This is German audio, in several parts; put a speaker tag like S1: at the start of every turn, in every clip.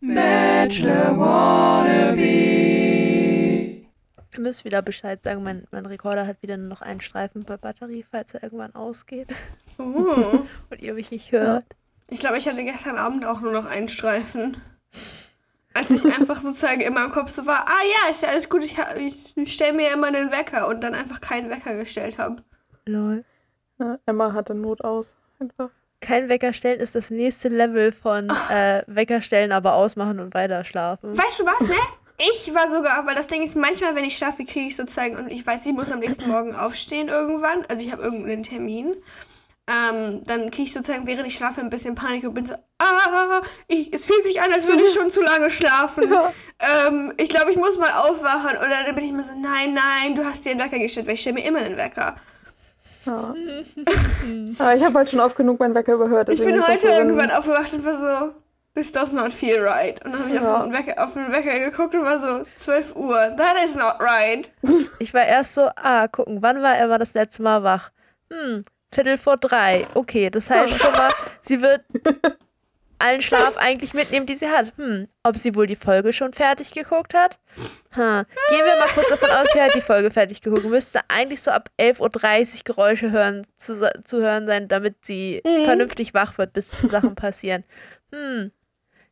S1: Bachelor Wannabe.
S2: Ihr müsst wieder Bescheid sagen, mein, mein Rekorder hat wieder nur noch einen Streifen bei Batterie, falls er irgendwann ausgeht
S3: Uh,
S2: und ihr mich nicht hört.
S3: ich glaube, ich hatte gestern Abend auch nur noch einen Streifen. Als ich einfach sozusagen in meinem Kopf so war, ah ja, ist ja alles gut, ich, ich, ich stelle mir immer einen Wecker und dann einfach keinen Wecker gestellt habe.
S2: Lol.
S4: Ja, Emma hatte Not aus. Einfach.
S2: Kein Wecker stellen ist das nächste Level von äh, Wecker stellen, aber ausmachen und weiter schlafen.
S3: Weißt du was, ne? Ich war sogar, weil das Ding ist, manchmal, wenn ich schlafe, kriege ich sozusagen, und ich weiß, ich muss am nächsten Morgen aufstehen irgendwann, also ich habe irgendeinen Termin, ähm, dann kriege ich sozusagen, während ich schlafe, ein bisschen Panik und bin so, ah, ich, es fühlt sich an, als würde ich schon zu lange schlafen. Ähm, ich glaube, ich muss mal aufwachen. Oder dann bin ich immer so, nein, nein, du hast dir einen Wecker gestellt, weil ich stelle mir immer einen Wecker.
S4: Ja. Aber ich habe halt schon oft genug meinen Wecker überhört.
S3: Ich bin heute irgendwann aufgewacht und war so, this does not feel right. Und dann habe ich
S4: Ja.
S3: auf, den Wecker, auf den Wecker geguckt und war so, 12 Uhr, that is not right.
S2: Ich war erst so, ah, gucken, wann war Emma das letzte Mal wach? Hm, Viertel vor drei. Okay, das heißt schon mal, sie wird allen Schlaf eigentlich mitnehmen, die sie hat. Hm, ob sie wohl die Folge schon fertig geguckt hat? Hm. Gehen wir mal kurz davon aus, sie hat die Folge fertig geguckt. Müsste eigentlich so ab 11.30 Uhr Geräusche hören, zu, zu hören sein, damit sie vernünftig wach wird, bis Sachen passieren. Hm.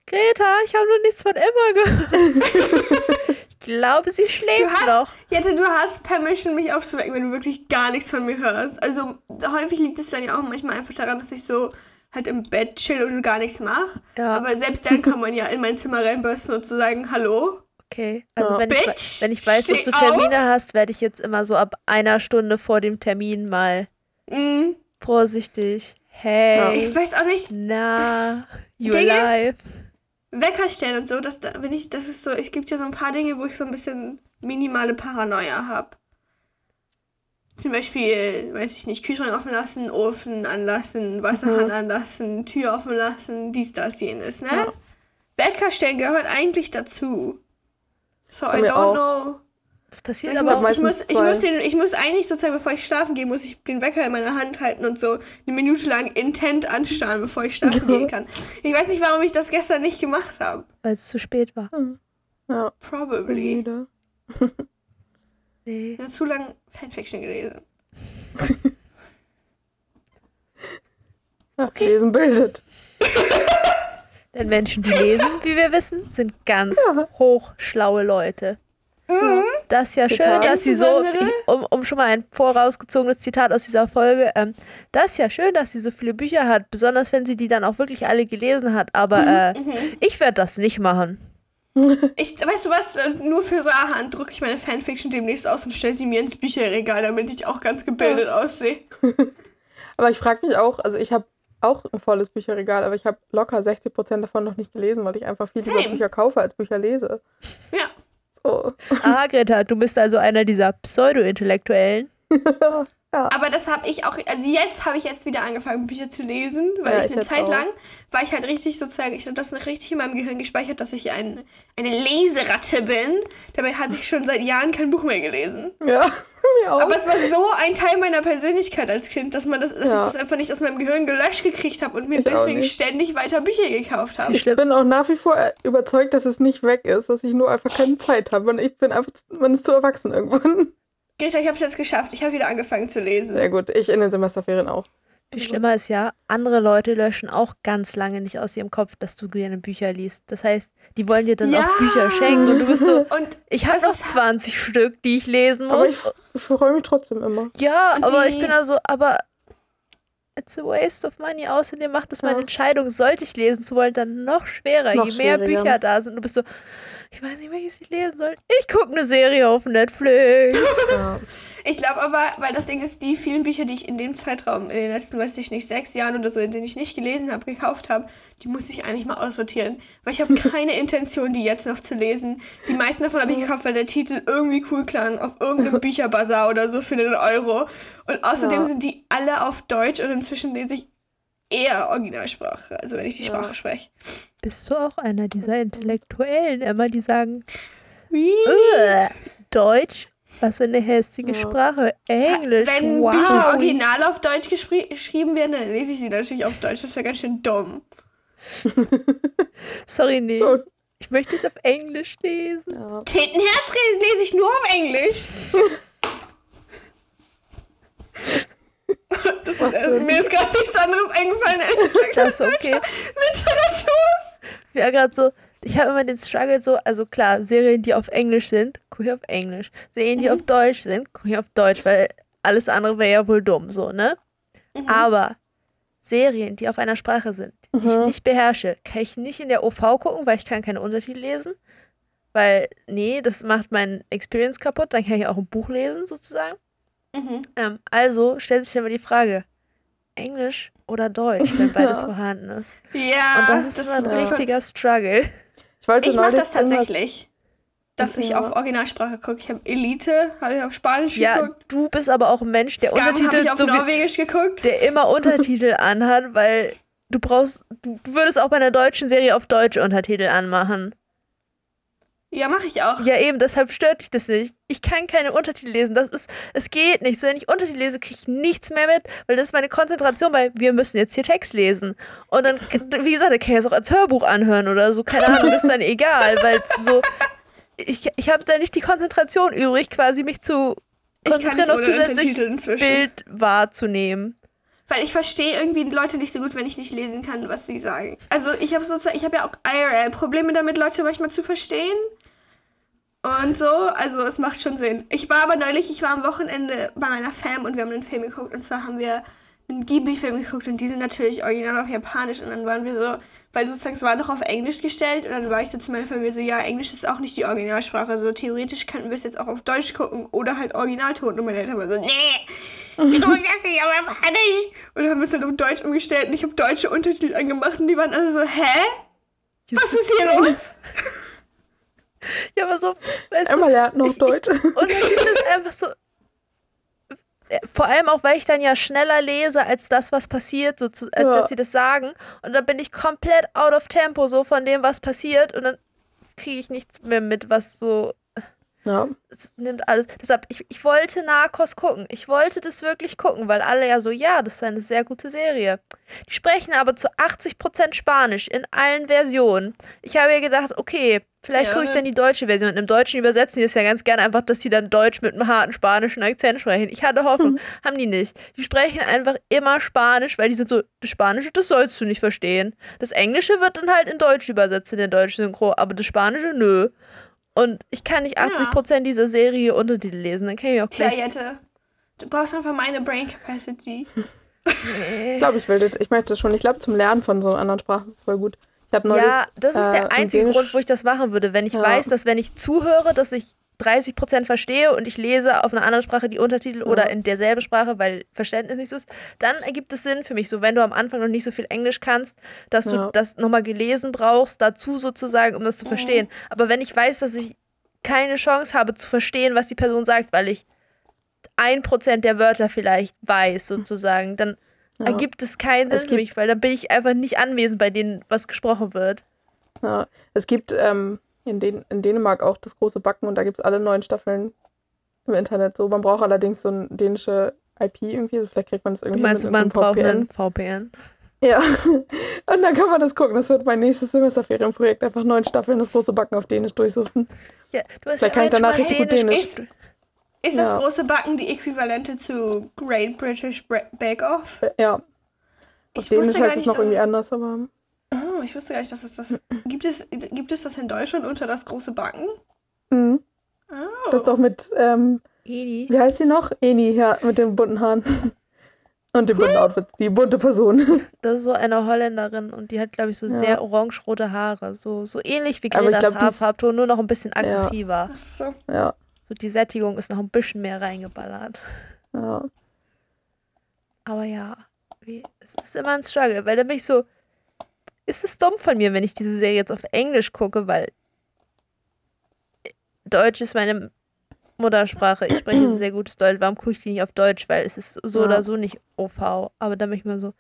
S2: Greta, ich habe noch nichts von Emma gehört. ich glaube, sie
S3: Du
S2: schläft
S3: hast,
S2: noch.
S3: Jette, du hast Permission, mich aufzuwecken, wenn du wirklich gar nichts von mir hörst. Also häufig liegt es dann ja auch manchmal einfach daran, dass ich so halt im Bett chill und gar nichts mache.
S2: Ja.
S3: Aber selbst dann kann man ja in mein Zimmer reinbürsten und zu sagen, hallo.
S2: Okay, also
S4: Ja.
S2: wenn, ich,
S3: Bitch,
S2: wenn ich weiß, dass du Termine
S3: auf.
S2: hast, werde ich jetzt immer so ab einer Stunde vor dem Termin mal
S3: Mm,
S2: vorsichtig. Hey,
S3: ich weiß auch nicht,
S2: na, you
S3: Ding ist-
S2: alive.
S3: Wecker stellen und so, das, da bin ich, das ist so, es gibt ja so ein paar Dinge, wo ich so ein bisschen minimale Paranoia habe. Zum Beispiel, weiß ich nicht, Kühlschrank offen lassen, Ofen anlassen, Wasserhahn anlassen, Tür offen lassen, dies, das, jenes, ne?
S4: Ja.
S3: Wecker stellen gehört eigentlich dazu. So, I
S4: Bei mir
S3: don't
S4: auch.
S3: know.
S2: Das passiert
S3: Ich
S2: aber
S3: muss,
S2: auch.
S4: meistens
S3: ich, muss, ich, muss den, ich muss eigentlich sozusagen, bevor ich schlafen gehe, muss ich den Wecker in meiner Hand halten und so eine Minute lang intent anstarren, bevor ich schlafen gehen kann. Ich weiß nicht, warum ich das gestern nicht gemacht habe.
S2: weil es zu spät war.
S4: Ja,
S3: Probably.
S2: Nee.
S3: Ich habe zu lang Fanfiction gelesen.
S4: Ja, Lesen bildet.
S2: Denn Menschen, die lesen, wie wir wissen, sind ganz hochschlaue Leute. Das ist ja schön,
S4: Zitat.
S2: dass sie so, um, um schon mal ein vorausgezogenes Zitat aus dieser Folge, ähm, das ist ja schön, dass sie so viele Bücher hat, besonders wenn sie die dann auch wirklich alle gelesen hat, aber äh, ich werde das nicht machen.
S3: Ich, weißt du was, äh, nur für Sahan drucke ich meine Fanfiction demnächst aus und stelle sie mir ins Bücherregal, damit ich auch ganz gebildet aussehe.
S4: Aber ich frage mich auch, also ich habe auch ein volles Bücherregal, aber ich habe locker 60% davon noch nicht gelesen, weil ich einfach viel lieber
S3: Same.
S4: Bücher kaufe als Bücher lese.
S3: Ja.
S4: So.
S2: Aha, Greta, du bist also einer dieser Pseudo-Intellektuellen.
S3: Aber das habe ich auch, also jetzt habe ich jetzt wieder angefangen, Bücher zu lesen, weil
S4: Ja,
S3: ich
S4: ich
S3: eine
S4: jetzt
S3: Zeit
S4: auch.
S3: lang, war ich halt richtig sozusagen, ich habe das noch richtig in meinem Gehirn gespeichert, dass ich ein, eine Leseratte bin. Dabei hatte ich schon seit Jahren kein Buch mehr gelesen.
S4: Ja, mir auch.
S3: Aber es war so ein Teil meiner Persönlichkeit als Kind, dass man das, dass
S4: Ja.
S3: ich das einfach nicht aus meinem Gehirn gelöscht gekriegt habe und mir
S4: Ich
S3: deswegen ständig weiter Bücher gekauft habe.
S4: ich bin auch nach wie vor überzeugt, dass es nicht weg ist, dass ich nur einfach keine Zeit habe. Und ich bin einfach, man ist zu erwachsen irgendwann.
S3: Greta, ich habe es jetzt geschafft. Ich habe wieder angefangen zu lesen.
S4: Sehr gut, ich in den Semesterferien auch.
S2: Viel schlimmer ist ja, andere Leute löschen auch ganz lange nicht aus ihrem Kopf, dass du gerne Bücher liest. Das heißt, die wollen dir dann
S3: Ja.
S2: auch Bücher schenken und du bist so,
S3: Und
S2: ich habe noch
S3: ist-
S2: 20 Stück, die ich lesen
S4: Aber
S2: muss.
S4: ich, ich freue mich trotzdem immer.
S2: ja,
S3: Und
S2: aber ich bin da so, aber it's a waste of money. Außerdem macht es meine
S4: Ja.
S2: Entscheidung, sollte ich lesen zu wollen, dann noch schwerer,
S4: Noch
S2: je mehr
S4: schwieriger.
S2: Bücher da sind. Du bist so, ich weiß nicht, welches ich lesen soll. Ich gucke eine Serie auf Netflix.
S4: Ja.
S3: ich glaube aber, weil das Ding ist, die vielen Bücher, die ich in dem Zeitraum, in den letzten, weiß ich nicht, sechs Jahren oder so, in denen ich nicht gelesen habe, gekauft habe, die muss ich eigentlich mal aussortieren. Weil ich habe keine Intention, die jetzt noch zu lesen. Die meisten davon habe ich gekauft, weil der Titel irgendwie cool klang, auf irgendeinem Bücherbazar oder so für einen Euro. Und außerdem
S4: Ja.
S3: sind die alle auf Deutsch und inzwischen lese ich eher Originalsprache, also wenn ich die
S4: Ja.
S3: Sprache spreche.
S2: Bist du auch einer dieser Intellektuellen, immer die sagen,
S3: Wie?
S2: "Ugh, Deutsch, was für eine hässliche
S4: Ja.
S2: Sprache. Englisch,
S3: Wenn
S2: wow.
S3: Bücher original auf Deutsch geschri- geschrieben werden, dann lese ich sie natürlich auf Deutsch. Das wäre ganz schön dumm.
S2: Sorry, nee.
S4: So,
S2: Ich möchte es auf Englisch lesen.
S4: Ja.
S3: Tintenherz lese ich nur auf Englisch. Ist, äh, mir ist gerade nichts anderes eingefallen, gesagt.
S2: Das okay.
S3: Literatur.
S2: Ja, gerade so, ich habe immer den Struggle so, also klar, Serien, die auf Englisch sind, gucke ich auf Englisch. Serien, die auf Deutsch sind, gucke ich auf Deutsch, weil alles andere wäre ja wohl dumm, so, ne? Aber Serien, die auf einer Sprache sind, die ich nicht beherrsche, kann ich nicht in der OV gucken, weil ich kann keine Untertitel lesen. Weil, nee, das macht mein Experience kaputt. Dann kann ich auch ein Buch lesen, sozusagen.
S3: Mhm.
S2: Ähm, also stellt sich immer die Frage, Englisch oder Deutsch, wenn beides
S4: Ja.
S2: vorhanden ist.
S3: Ja,
S2: Und das ist immer ein
S3: äh,
S2: richtiger Struggle.
S4: Ich wollte
S3: Ich mache das tatsächlich. Dass ich
S4: Ja.
S3: auf Originalsprache gucke. Ich habe Elite, habe ich auf Spanisch
S2: Ja,
S3: geguckt.
S2: du bist aber auch ein Mensch, der
S3: habe
S2: Untertitel
S3: ich auf
S2: so wie,
S3: Norwegisch geguckt.
S2: der immer Untertitel anhat, weil du brauchst, du, du würdest auch bei einer deutschen Serie auf Deutsch Untertitel anmachen.
S3: Ja, mache ich auch.
S2: Ja, eben, deshalb stört dich das nicht. Ich kann keine Untertitel lesen. Das ist, es geht nicht. So, wenn ich Untertitel lese, kriege ich nichts mehr mit, weil das ist meine Konzentration, weil wir müssen jetzt hier Text lesen. Und dann, wie gesagt, da kann ich es auch als Hörbuch anhören oder so. Keine Ahnung, ist dann egal, weil so, ich, ich habe da nicht die Konzentration übrig, quasi mich zu
S3: Ich kann
S2: konzentrieren,
S3: ohne
S2: zusätzlich. Bild wahrzunehmen.
S3: Weil ich verstehe irgendwie Leute nicht so gut, wenn ich nicht lesen kann, was sie sagen. Also ich habe sozusagen, ich habe ja auch IRL Probleme damit, Leute manchmal zu verstehen. Und so, also es macht schon Sinn. Ich war aber neulich, ich war am Wochenende bei meiner Fam und wir haben einen Film geguckt. Und zwar haben wir einen Ghibli-Film geguckt und die sind natürlich original auf Japanisch. Und dann waren wir so, weil sozusagen es war noch auf Englisch gestellt. Und dann war ich so zu meiner Familie so, ja, Englisch ist auch nicht die Originalsprache. Also theoretisch könnten wir es jetzt auch auf Deutsch gucken oder halt Originalton. Und meine Eltern waren so, nee, wir gucken das nicht auf Japanisch. Und dann haben wir es halt auf Deutsch umgestellt und ich habe deutsche Untertitel angemacht und die waren alle so, hä? Was ist hier los?
S2: Ja, aber so, weißt
S4: Emma lernt noch
S2: ich-
S4: Deutsch.
S2: Und Untertitel ist einfach so. äh, Vor allem auch, weil ich dann ja schneller lese als das, was passiert, so zu, als
S4: Ja.
S2: dass sie das sagen. Und dann bin ich komplett out of tempo so von dem, was passiert. Und dann kriege ich nichts mehr mit, was so.
S4: ja.
S2: Es nimmt alles. Deshalb, ich, ich wollte Narcos gucken. Ich wollte das wirklich gucken, weil alle ja so, ja, das ist eine sehr gute Serie. Die sprechen aber zu 80% Spanisch in allen Versionen. Ich habe ja gedacht, okay, vielleicht
S3: Ja.
S2: gucke ich dann die deutsche Version. Im Deutschen übersetzen die es ja ganz gerne einfach, dass sie dann Deutsch mit einem harten spanischen Akzent sprechen. Ich hatte Hoffnung, haben die nicht. Die sprechen einfach immer Spanisch, weil die sind so, das Spanische, das sollst du nicht verstehen. Das Englische wird dann halt in Deutsch übersetzt in der deutschen Synchro, aber das Spanische, nö. Und ich kann nicht 80% dieser Serie Untertitel lesen, dann kann ich auch
S3: Tja,
S2: gleich.
S3: Jette, du brauchst einfach meine Brain Capacity.
S4: Ich glaube, ich will das, ich möchte das schon. Ich glaube, zum Lernen von so einer anderen Sprache ist es voll gut. Neulich.
S2: Ja, das ist
S4: äh,
S2: der
S4: in
S2: einzige Grund, wo ich das machen würde. Wenn ich
S4: Ja.
S2: weiß, dass wenn ich zuhöre, dass ich 30% verstehe und ich lese auf einer anderen Sprache die Untertitel oder in derselben Sprache, weil Verständnis nicht so ist, dann ergibt es Sinn für mich. So, wenn du am Anfang noch nicht so viel Englisch kannst, dass du
S4: Ja.
S2: das nochmal gelesen brauchst, dazu sozusagen, um das zu verstehen. Aber wenn ich weiß, dass ich keine Chance habe zu verstehen, was die Person sagt, weil ich ein Prozent der Wörter vielleicht weiß, sozusagen, dann
S4: Ja.
S2: ergibt es keinen Sinn
S4: Es
S2: für mich, weil dann bin ich einfach nicht anwesend bei denen, was gesprochen wird.
S4: Ja, es gibt ähm, in, Dän in Dänemark auch das große Backen und da gibt es alle neun Staffeln im Internet. So, man braucht allerdings so ein dänische IP irgendwie, also vielleicht kriegt man das
S2: Du
S4: irgendwie
S2: meinst,
S4: mit
S2: man braucht einen VPN?
S4: Ja, und dann kann man das gucken. Das wird mein nächstes Semesterferienprojekt. Einfach neun Staffeln das große Backen auf Dänisch durchsuchen.
S2: Ja, du hast
S4: Vielleicht
S2: ja
S4: kann ich danach richtig gut Dänisch.
S3: Ist, ist das
S4: Ja.
S3: große Backen die Äquivalente zu Great British Bre- Bake Off?
S4: Äh, Ja, auf
S3: Ich
S4: Dänisch
S3: wusste gar
S4: heißt es noch irgendwie anders, aber
S3: Oh, ich wusste gar nicht, dass es das. Gibt es, gibt es das in Deutschland unter das große Backen?
S4: mhm.
S3: Oh.
S4: das ist doch mit, ähm,
S2: Eni.
S4: wie heißt sie noch? Eni, ja, mit den bunten Haaren. Und dem bunten Outfit, die bunte Person.
S2: Das ist so eine Holländerin und die hat, glaube ich, so
S4: Ja.
S2: sehr orange-rote Haare. So, so ähnlich wie
S4: ist-
S2: Haarfarbton, nur noch ein bisschen aggressiver.
S3: Ach so.
S4: Ja,
S2: So die Sättigung ist noch ein bisschen mehr reingeballert.
S4: ja.
S2: Aber ja, wie, es ist immer ein Struggle, weil da bin ich so, ist es dumm von mir, wenn ich diese Serie jetzt auf Englisch gucke, weil Deutsch ist meine Muttersprache. Ich spreche sehr gutes Deutsch. Warum gucke ich die nicht auf Deutsch? Weil es ist so
S4: Ja.
S2: oder so nicht OV. Aber da bin ich mir so,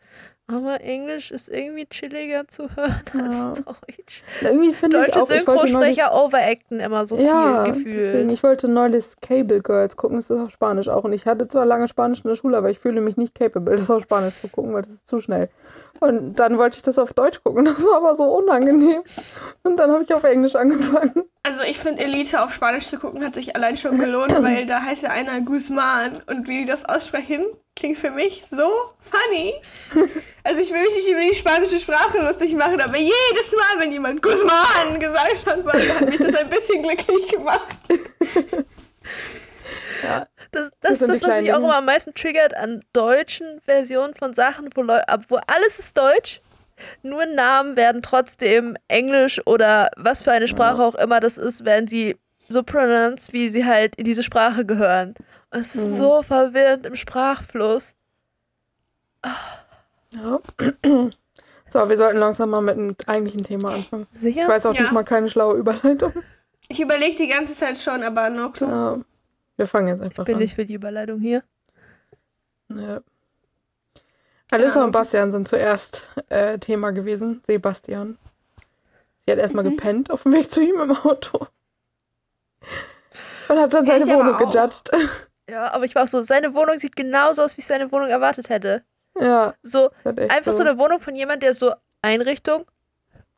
S2: Aber Englisch ist irgendwie chilliger zu hören als
S4: Ja.
S2: Deutsch.
S4: Irgendwie finde ich auch, ich wollte neulich,
S2: Synchrosprecher overacten immer so
S4: ja,
S2: viel Gefühl.
S4: deswegen, ich wollte neulich Cable Girls gucken, das ist auf Spanisch auch. Und ich hatte zwar lange Spanisch in der Schule, aber ich fühle mich nicht capable, das auf Spanisch zu gucken, weil das ist zu schnell. Und dann wollte ich das auf Deutsch gucken, das war aber so unangenehm. Und dann habe ich auf Englisch angefangen.
S3: Also ich finde Elite auf Spanisch zu gucken hat sich allein schon gelohnt, weil da heißt ja einer Guzman und wie die das aussprechen, klingt für mich so funny. Also ich will mich nicht über die spanische Sprache lustig machen, aber jedes Mal, wenn jemand Guzman gesagt hat, war- hat mich das ein bisschen glücklich gemacht.
S4: Ja,
S2: Das,
S4: Das
S2: das, das was mich auch immer am meisten triggert an deutschen Versionen von Sachen, wo, Leu ab- wo alles ist deutsch, nur Namen werden trotzdem Englisch oder was für eine Sprache auch immer das ist, werden sie so pronounced, wie sie halt in diese Sprache gehören. Und es ist
S4: Mhm.
S2: so verwirrend im Sprachfluss.
S4: ja. So, wir sollten langsam mal mit einem eigentlichen Thema anfangen.
S2: Sicher?
S4: Ich weiß auch
S3: Ja.
S4: diesmal keine schlaue Überleitung.
S3: Ich überlege die ganze Zeit schon, aber no clue.
S4: Ja, wir fangen jetzt einfach
S2: Bin
S4: an.
S2: ich für die Überleitung hier.
S4: Ja. Alissa und Bastian sind zuerst äh, Thema gewesen. Sebastian. Sie hat erstmal
S3: Mhm.
S4: gepennt auf dem Weg zu ihm im Auto. Und hat dann seine
S3: ich
S4: Wohnung gejudged.
S2: Ja, aber ich war auch so, seine Wohnung sieht genauso aus, wie ich seine Wohnung erwartet hätte.
S4: ja,
S2: So, einfach so eine Wohnung von jemand, der so Einrichtung,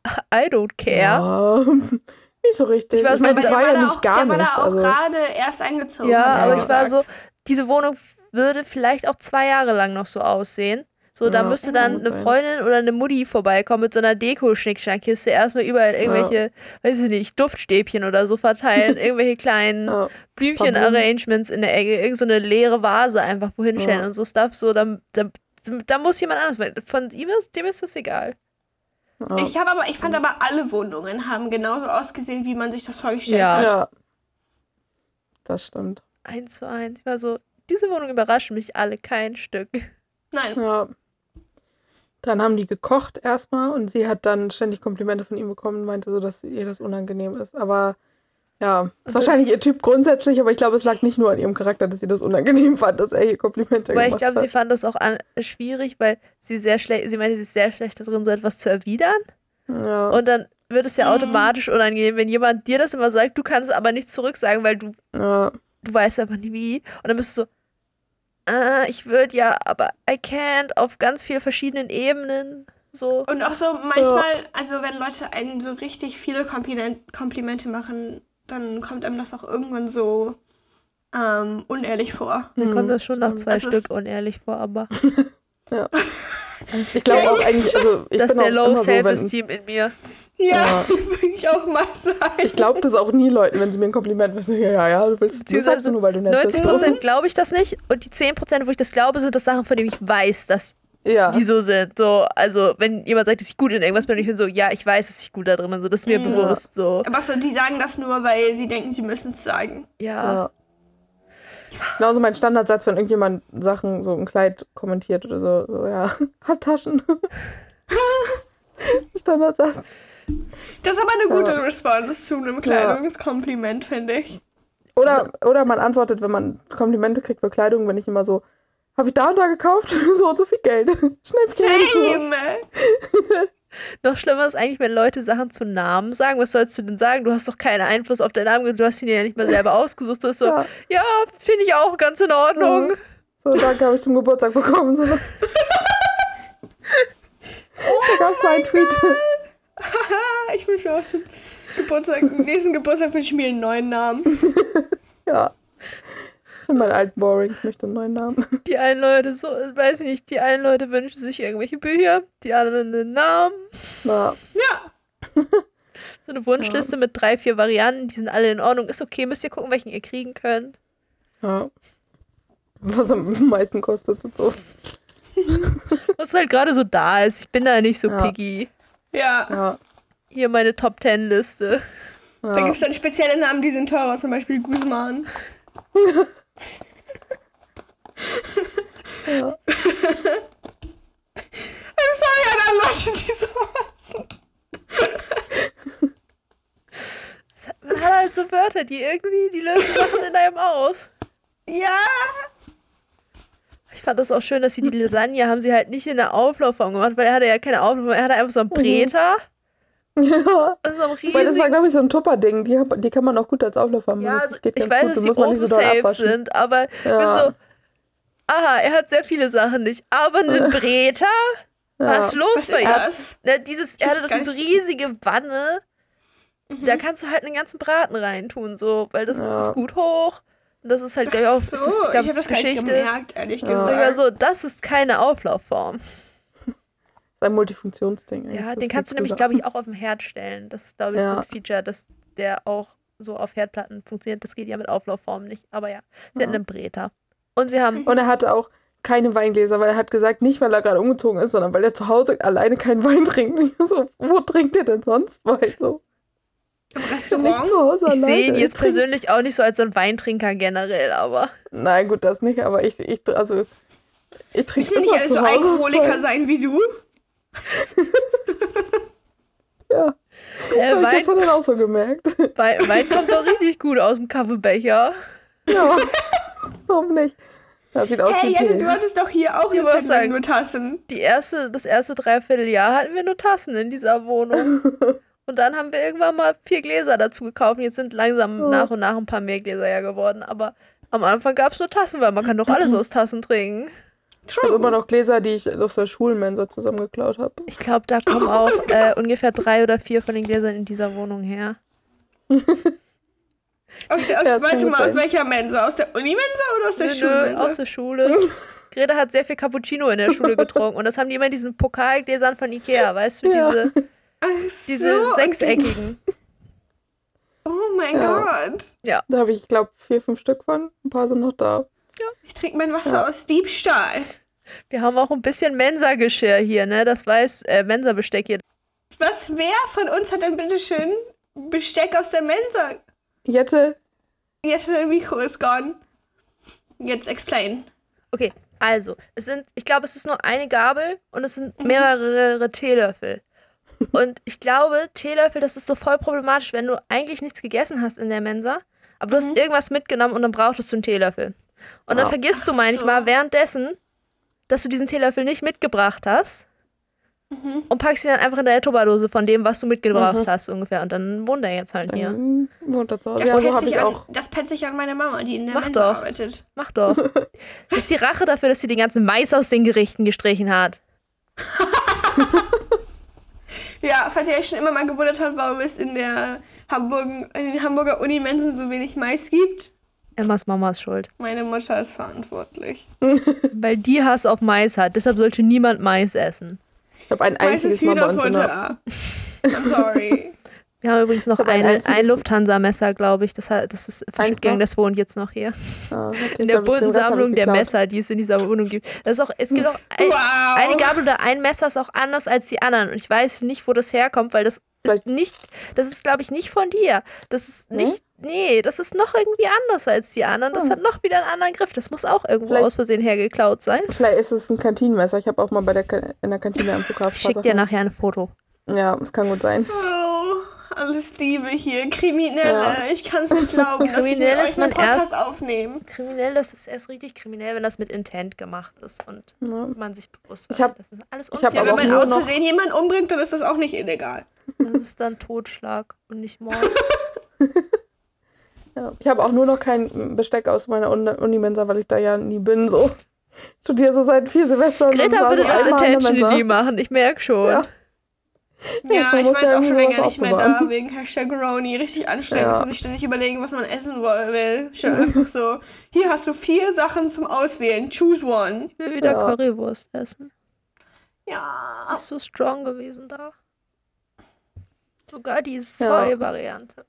S2: I don't care.
S4: Ja, nicht so richtig.
S2: Ich war so-
S4: meine,
S3: Aber
S4: das
S3: der
S4: war ja
S3: da
S4: nicht
S3: auch,
S4: gar
S3: der war
S4: nicht.
S3: da auch
S4: Also,
S3: gerade erst eingezogen.
S2: Ja,
S3: er
S2: aber ich war
S3: gesagt.
S2: so, diese Wohnung würde vielleicht auch zwei Jahre lang noch so aussehen. So, da
S4: Ja,
S2: müsste dann eine
S4: sein.
S2: Freundin oder eine Mutti vorbeikommen mit so einer Deko-Schnickschnackkiste. Erstmal überall irgendwelche, weiß ich nicht, Duftstäbchen oder so verteilen, irgendwelche kleinen
S4: ja,
S2: Blümchen-Arrangements in der Ecke, irgend so eine leere Vase einfach wohin stellen
S4: Ja.
S2: und so Stuff. So, da, da, da muss jemand anders. weil Von ihm ist, dem ist das egal.
S4: ja.
S3: Ich habe aber, ich fand aber alle Wohnungen haben genauso ausgesehen, wie man sich das vorgestellt
S2: Ja.
S3: hat.
S4: ja. Das stimmt.
S2: Eins zu eins. Ich war so, diese Wohnung überraschen mich alle kein Stück.
S3: Nein.
S4: Ja. Dann haben die gekocht erstmal und sie hat dann ständig Komplimente von ihm bekommen und meinte so, dass ihr das unangenehm ist. Aber ja, ist wahrscheinlich ihr Typ grundsätzlich, aber ich glaube, es lag nicht nur an ihrem Charakter, dass sie das unangenehm fand, dass er ihr Komplimente
S2: Weil ich
S4: gemacht
S2: glaube,
S4: hat.
S2: sie fand das auch an, schwierig, weil sie sehr schlecht, sie meinte, sie ist sehr schlecht darin, so etwas zu erwidern.
S4: ja.
S2: Und dann wird es ja automatisch unangenehm, wenn jemand dir das immer sagt, du kannst aber nichts zurücksagen, weil du,
S4: ja.
S2: du weißt einfach nicht wie. Und dann bist du so, ah, ich würde ja, aber I can't auf ganz vielen verschiedenen Ebenen. So.
S3: Und auch so manchmal, also wenn Leute einen so richtig viele Kompliment, Komplimente machen, dann kommt einem das auch irgendwann so ähm, unehrlich vor.
S2: Mir
S4: Hm,
S2: kommt das schon nach zwei
S3: Das
S2: Stück unehrlich vor, aber
S4: Ja. Ich glaube auch eigentlich, also ich
S2: das ist
S4: bin
S2: der
S4: auch
S2: Low
S4: immer so, wenn,
S2: Self-Esteem in mir.
S3: Ja,
S4: Ja.
S3: würde ich auch mal sagen.
S4: ich glaube das auch nie Leuten, wenn sie mir ein Kompliment machen, so, ja, ja, ja, du willst, das sagst du nur, weil du nett bist.
S2: 90% glaube ich das nicht und die 10%, wo ich das glaube, sind das Sachen, von denen ich weiß, dass
S4: Ja,
S2: die so sind. So, also wenn jemand sagt, dass ich gut in irgendwas bin, ich bin so, ja, ich weiß, dass ich gut da drin bin, so, das ist mir
S3: Ja.
S2: bewusst. So,
S3: Aber so, die sagen das nur, weil sie denken, sie müssen es sagen.
S2: ja.
S4: ja. Genauso mein Standardsatz, wenn irgendjemand Sachen, so ein Kleid kommentiert oder so, so ja, hat Taschen. Standardsatz.
S3: Das ist aber eine gute
S4: Ja.
S3: Response zu einem Kleidungskompliment, finde ich.
S4: Oder, oder man antwortet, wenn man Komplimente kriegt für Kleidung, wenn ich immer so, habe ich da und da gekauft? so und so viel Geld. Schnäppchen.
S3: Same!
S2: Noch schlimmer ist eigentlich, wenn Leute Sachen zu Namen sagen. Was sollst du denn sagen? Du hast doch keinen Einfluss auf deinen Namen, du hast ihn ja nicht mal selber ausgesucht. Du bist so, ja,
S4: Ja.
S2: finde ich auch ganz in Ordnung.
S4: Ja. So, danke, habe ich zum Geburtstag bekommen. So. da gab es mal einen Tweet.
S3: Ich wünsche mir auch zum Geburtstag, nächsten Geburtstag wünsche ich mir einen neuen Namen.
S4: Ja. Finde meinen alten boring. Ich möchte einen neuen Namen.
S2: Die einen Leute, so, weiß ich nicht, die einen Leute wünschen sich irgendwelche Bücher, die anderen einen Namen.
S4: Na,
S3: Ja,
S2: So eine Wunschliste mit drei, vier Varianten, die sind alle in Ordnung. Ist okay, müsst ihr gucken, welchen ihr kriegen könnt.
S4: ja. Was am meisten kostet und so.
S2: Was halt gerade so da ist. Ich bin da nicht so
S4: Ja.
S2: picky.
S3: ja.
S4: Ja.
S2: Hier meine Top Ten Liste.
S3: Da
S4: ja.
S3: gibt es dann spezielle Namen, die sind teurer, zum Beispiel Guzman.
S4: Ja.
S3: I'm sorry an alle Leute, die so heißen.
S2: Es hat- Man hat halt so Wörter, die irgendwie, die lösen Sachen in einem aus.
S3: Ja,
S2: Ich fand das auch schön, dass sie die Lasagne haben sie halt nicht in der Auflaufform gemacht, weil er hatte ja keine Auflaufform, er hatte einfach so einen Breter
S4: Ja.
S2: und so einen
S4: Weil das war, glaube ich, so ein Tupperding. Die, die kann man auch gut als Auflauf haben.
S2: Ja, also,
S4: Das geht
S2: ich weiß,
S4: gut.
S2: dass
S4: Da
S2: die
S4: nicht so
S2: safe
S4: abwaschen.
S2: sind, aber ich bin
S4: Ja.
S2: so, aha, er hat sehr viele Sachen nicht, aber einen Breter? Was ist los
S3: Was
S2: bei
S3: ist
S2: ihm?
S3: das?
S2: Ne, dieses,
S3: Ich
S2: er hatte doch diese riesige Wanne. Da kannst du halt einen ganzen Braten reintun, so, weil das
S4: Ja.
S2: ist gut hoch. Und das ist halt,
S3: Ach
S2: glaub ich, auch,
S3: so,
S2: ist das, ich
S3: ich
S2: glaub,
S3: habe
S2: das
S3: das
S2: ist
S3: gar nicht
S2: Geschichte.
S3: gemerkt, ehrlich
S4: Ja.
S2: Ich
S3: gesagt.
S2: so, das ist keine Auflaufform.
S4: Ein Multifunktionsding.
S2: Ja, den kannst du nämlich, glaube ich, auch auf dem Herd stellen. Das ist, glaube ich, so
S4: Ja.
S2: ein Feature, dass der auch so auf Herdplatten funktioniert. Das geht ja mit Auflaufformen nicht. Aber ja, sie hatten einen Breter. Und sie haben,
S4: Und er hatte auch keine Weingläser, weil er hat gesagt, nicht weil er gerade umgezogen ist, sondern weil er zu Hause alleine keinen Wein trinkt. So, wo trinkt ihr denn sonst Wein? So,
S3: Restaurant?
S4: zu Hause
S2: ich sehe ihn jetzt persönlich auch nicht so als so ein Weintrinker generell, aber
S4: Nein, gut, das nicht, aber ich, ich also, ich trinke
S3: Ich will nicht so Alkoholiker sein wie du.
S4: Ja,
S2: äh, Wein,
S4: gestern dann auch so gemerkt.
S2: Wein, Wein kommt doch richtig gut aus dem Kaffeebecher.
S4: ja, warum nicht? Das sieht aus
S3: Hey,
S4: wie
S3: Jette, du hattest doch hier auch
S2: Ich
S3: eine Zeit nur Tassen.
S2: Die erste, das erste Dreivierteljahr hatten wir nur Tassen in dieser Wohnung. Und dann haben wir irgendwann mal vier Gläser dazu gekauft. Und jetzt sind langsam
S4: Ja.
S2: nach und nach ein paar mehr Gläser ja geworden. Aber am Anfang gab es nur Tassen, weil man kann doch alles aus Tassen trinken.
S4: Ich habe immer noch Gläser, die ich aus der Schulmensa zusammengeklaut habe.
S2: Ich glaube, da kommen auch äh, ungefähr drei oder vier von den Gläsern in dieser Wohnung her.
S3: Aus der, aus,
S4: Ja,
S3: warte mal,
S4: gut
S3: aus
S4: sein.
S3: welcher Mensa? Aus der Unimensa oder aus der
S2: Nö, nö,
S3: Schulmensa?
S2: aus der Schule. Greta hat sehr viel Cappuccino in der Schule getrunken. Und das haben die immer in diesen Pokalgläsern von Ikea, weißt du,
S4: Ja.
S2: diese, diese
S3: so, und
S2: sechseckigen.
S3: Oh mein
S4: Ja.
S3: Gott.
S4: Da habe ich, glaube vier, fünf Stück von. Ein paar sind noch da.
S3: Ich trinke mein Wasser
S4: Ja.
S3: aus Diebstahl.
S2: Wir haben auch ein bisschen Mensa-Geschirr hier, ne? Das weiß, äh, Mensa-Besteck hier.
S3: Was, wer von uns hat denn bitte schön Besteck aus der Mensa?
S4: Jette,
S3: Jetzt der Mikro ist gone. Jetzt explain.
S2: Okay, also, es sind, ich glaube, es ist nur eine Gabel und es sind mehrere Teelöffel. Und ich glaube, Teelöffel, das ist so voll problematisch, wenn du eigentlich nichts gegessen hast in der Mensa, aber du hast irgendwas mitgenommen und dann brauchtest du einen Teelöffel. Und dann
S4: Ja.
S2: vergisst du manchmal
S3: so.
S2: währenddessen, dass du diesen Teelöffel nicht mitgebracht hast und packst ihn dann einfach in deine Tupperdose von dem, was du mitgebracht
S4: Mhm.
S2: hast ungefähr. Und dann wohnt er jetzt halt hier.
S4: dann wohnt er zu Hause.
S3: Das,
S4: Ja, so ich
S3: an,
S4: auch.
S3: das petzt sich an meine Mama, die in der
S2: Mach
S3: Mensa
S2: doch.
S3: arbeitet.
S2: Mach doch. Das ist die Rache dafür, dass sie den ganzen Mais aus den Gerichten gestrichen hat.
S3: Ja, falls ihr euch schon immer mal gewundert habt, warum es in der Hamburg, in den Hamburger Unimensen so wenig Mais gibt,
S2: Emmas Mama ist schuld.
S3: meine Mutter ist verantwortlich.
S2: Weil die Hass auf Mais hat. Deshalb sollte niemand Mais essen.
S4: Ich habe ein
S3: Mais ist
S4: einziges in der,
S3: Hühnerfutter. I'm sorry.
S2: Wir haben übrigens noch
S4: ein
S2: ein, ein Lufthansa-Messer, glaube ich. Das, hat, das ist
S4: noch?
S2: das wohnt jetzt noch hier.
S4: Ja,
S2: In der bunten Sammlung der Messer, die es in dieser Wohnung gibt. Das ist auch, es gibt auch ein,
S3: Wow.
S2: eine Gabel oder ein Messer ist auch anders als die anderen. Und ich weiß nicht, wo das herkommt, weil das
S4: Vielleicht-
S2: ist nicht, das ist, glaube ich, nicht von dir. Das ist nicht, nee, das ist noch irgendwie anders als die anderen. Das
S4: Hm.
S2: hat noch wieder einen anderen Griff. Das muss auch irgendwo
S4: Vielleicht-
S2: aus Versehen hergeklaut sein.
S4: Vielleicht ist es ein Kantinenmesser. Ich habe auch mal bei der Ka- in der Kantine am Flughafen.
S2: Ich schick dir nachher ein Foto.
S4: Ja, es kann gut sein.
S3: Oh, alles Diebe hier, Kriminelle.
S4: Ja.
S3: Ich kann es nicht glauben, dass ich mit
S2: Kriminell
S3: euch
S2: ist man erst-
S3: aufnehmen.
S2: Kriminell, das ist erst richtig kriminell, wenn das mit Intent gemacht ist und
S4: Ja.
S2: man sich bewusst
S4: Ich
S2: wird.
S4: hab-
S2: das ist alles
S4: ich hab
S3: Ja,
S2: unfair.
S3: wenn man
S4: nur
S3: aus
S4: noch-
S3: Versehen jemanden umbringt, dann ist das auch nicht illegal.
S2: Das ist dann Totschlag und nicht Mord.
S4: Ja. Ich habe auch nur noch kein Besteck aus meiner Un Unimensa, weil ich da ja nie bin. So. Ich studiere so seit vier Semestern.
S2: Greta würde
S4: so
S2: das intentionally machen, ich merke schon.
S4: Ja.
S3: Ja,
S4: man
S3: ich
S4: muss
S3: war
S4: ja
S3: jetzt auch schon länger nicht mehr da, wegen Hashtag Roni. Richtig anstrengend,
S4: Ja.
S3: muss ich ständig überlegen, was man essen will. Schon einfach so, hier hast du vier Sachen zum Auswählen, choose one.
S2: Ich will wieder
S4: Ja.
S2: Currywurst essen.
S3: Ja,
S2: Ist so strong gewesen da. Sogar die
S4: Ja.
S2: Soy-Variante.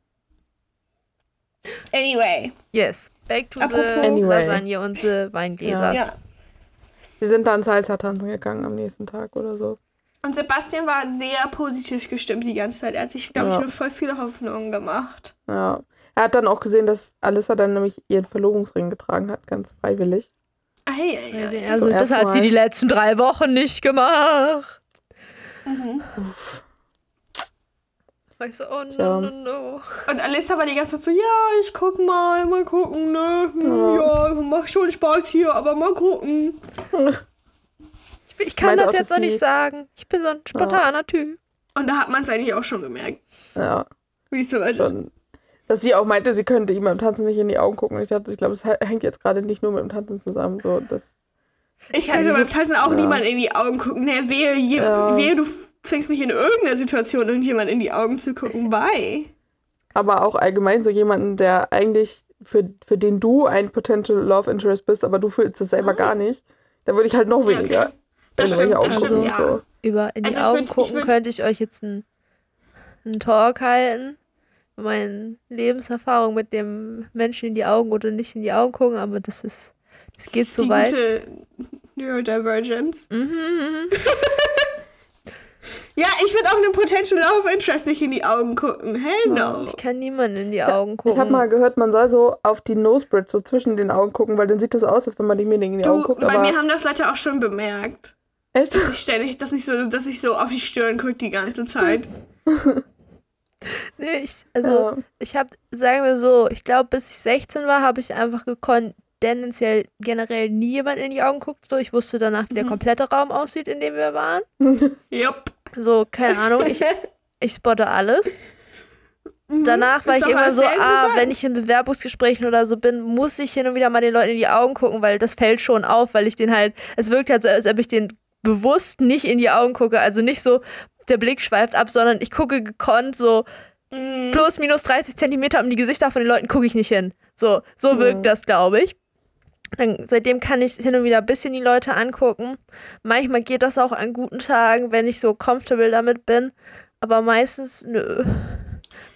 S3: Anyway.
S2: Yes, back to the
S3: Apropos-
S4: Anyway.
S2: Lasagne und the Weingläser.
S3: Ja.
S4: Sie sind dann Salsa tanzen gegangen am nächsten Tag oder so.
S3: Und Sebastian war sehr positiv gestimmt die ganze Zeit. Er hat sich, glaube
S4: Ja.
S3: ich, mit voll viele Hoffnungen gemacht.
S4: Ja. Er hat dann auch gesehen, dass Alyssa dann nämlich ihren Verlobungsring getragen hat, ganz freiwillig.
S3: Ei, ei, ei.
S2: Also,
S4: So
S2: das hat sie die letzten drei Wochen nicht gemacht.
S3: Mhm.
S2: War ich so, oh no,
S4: Tja.
S2: no, no.
S3: Und Alissa war die ganze Zeit so, ja, ich guck mal, mal gucken, ne? Hm, Ja, macht schon Spaß hier, aber mal gucken.
S2: Ich, ich kann
S4: Meinte
S2: das jetzt noch nicht sagen. Ich bin so ein spontaner Typ.
S3: Und da hat man es eigentlich auch schon gemerkt.
S4: Ja,
S3: Wie so, also,
S4: schon. Dass sie auch meinte, sie könnte ihm beim Tanzen nicht in die Augen gucken. Und ich dachte, ich glaube, es hängt jetzt gerade nicht nur mit dem Tanzen zusammen. So, das,
S3: ich könnte beim Tanzen auch
S4: ja.
S3: niemand in die Augen gucken. Ne, wehe, je,
S4: Ja.
S3: wehe, du zwingst mich in irgendeiner Situation, irgendjemand in die Augen zu gucken. Bye.
S4: aber auch allgemein so jemanden, der eigentlich, für, für den du ein Potential Love Interest bist, aber du fühlst es selber gar nicht, da würde ich halt noch.
S3: Ja,
S4: weniger.
S3: okay. Das stimmt,
S4: Augen
S3: das
S4: gucken
S3: stimmt, ja.
S4: so.
S2: Über in die
S3: Also ich
S2: Augen
S3: würd- ich
S2: gucken
S3: würd-
S2: könnte ich euch jetzt einen einen Talk halten. Meine Lebenserfahrung mit dem Menschen in die Augen oder nicht in die Augen gucken, aber das ist, das geht
S3: die
S2: weit.
S3: gute Neurodivergence.
S2: Mhm, mhm.
S3: Ja, ich würde auch einem Potential Love Interest nicht in die Augen gucken. Hell no.
S2: Ich kann niemanden in die Augen gucken.
S4: Ich habe mal gehört, man soll so auf die Nosebridge so zwischen den Augen gucken, weil dann sieht das so aus, als wenn man demjenigen in die Augen
S3: Du,
S4: guckt.
S3: bei
S4: Aber
S3: mir haben das Leute auch schon bemerkt.
S4: echt?
S3: Ich stelle nicht, dass ich so, dass ich so auf die Stirn gucke die ganze Zeit.
S2: Nee, ich, also
S4: Ja.
S2: ich habe, sagen wir so, ich glaube, bis ich 16 war, habe ich einfach gekonnt, tendenziell generell nie jemand in die Augen guckt. So, ich wusste danach,
S3: Mhm.
S2: wie der komplette Raum aussieht, in dem wir waren.
S3: Jupp.
S2: So, keine Ahnung, ich, ich spotte alles. Danach war
S3: Mhm. Ist
S2: ich immer so, ah, wenn ich in Bewerbungsgesprächen oder so bin, muss ich hin und wieder mal den Leuten in die Augen gucken, weil das fällt schon auf, weil ich den halt, es wirkt halt so, als ob ich den bewusst nicht in die Augen gucke. Also nicht so, der Blick schweift ab, sondern ich gucke gekonnt so
S3: Mhm.
S2: plus minus 30 Zentimeter um die Gesichter von den Leuten gucke ich nicht hin. So, so wirkt das, glaube ich. Dann, seitdem kann ich hin und wieder ein bisschen die Leute angucken. Manchmal geht das auch an guten Tagen, wenn ich so comfortable damit bin. Aber meistens, nö.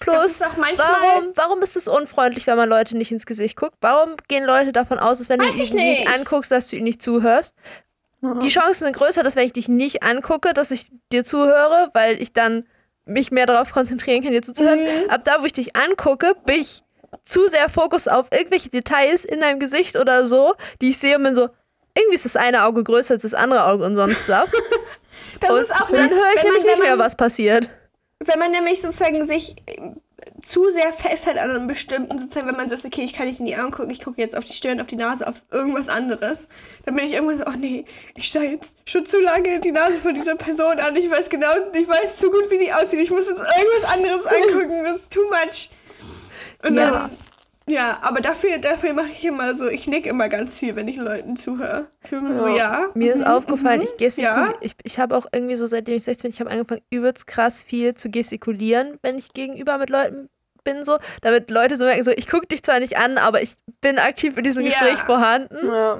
S2: Plus, warum, warum ist es unfreundlich, wenn man Leute nicht ins Gesicht guckt? Warum gehen Leute davon aus, dass wenn
S3: Weiß
S2: du
S3: ich
S2: ihn nicht
S3: nicht.
S2: anguckst, dass du ihn nicht zuhörst? Die Chancen sind größer, dass wenn ich dich nicht angucke, dass ich dir zuhöre, weil ich dann mich mehr darauf konzentrieren kann, dir zuzuhören.
S3: Mhm.
S2: Ab da, wo ich dich angucke, bin ich zu sehr Fokus auf irgendwelche Details in deinem Gesicht oder so, die ich sehe und bin so, irgendwie ist das eine Auge größer als das andere Auge und sonst was.
S3: Das
S2: und
S3: ist auch
S2: dann höre ich nämlich
S3: man,
S2: nicht
S3: wenn
S2: mehr,
S3: man,
S2: was passiert.
S3: Wenn man nämlich sozusagen sich äh, zu sehr festhält an einem bestimmten, sozusagen, wenn man so ist, okay, ich kann nicht in die Augen gucken, ich gucke jetzt auf die Stirn, auf die Nase, auf irgendwas anderes, dann bin ich irgendwann so, oh nee, ich schaue jetzt schon zu lange die Nase von dieser Person an, ich weiß genau, ich weiß zu gut, wie die aussieht, ich muss jetzt irgendwas anderes angucken, das ist too much. Und
S2: Ja.
S3: dann, ja, aber dafür, dafür mache ich immer so, ich nick immer ganz viel, wenn ich Leuten zuhöre. Ich bin immer so, ja.
S2: Mir ist
S3: mhm,
S2: aufgefallen,
S3: mhm,
S2: ich gestikuliere.
S3: Ja.
S2: Ich, ich habe auch irgendwie so, seitdem ich 16 bin, ich habe angefangen, übelst krass viel zu gestikulieren, wenn ich gegenüber mit Leuten bin, so. Damit Leute so merken, so, ich gucke dich zwar nicht an, aber ich bin aktiv in diesem
S3: Ja.
S2: Gespräch vorhanden.
S4: Ja.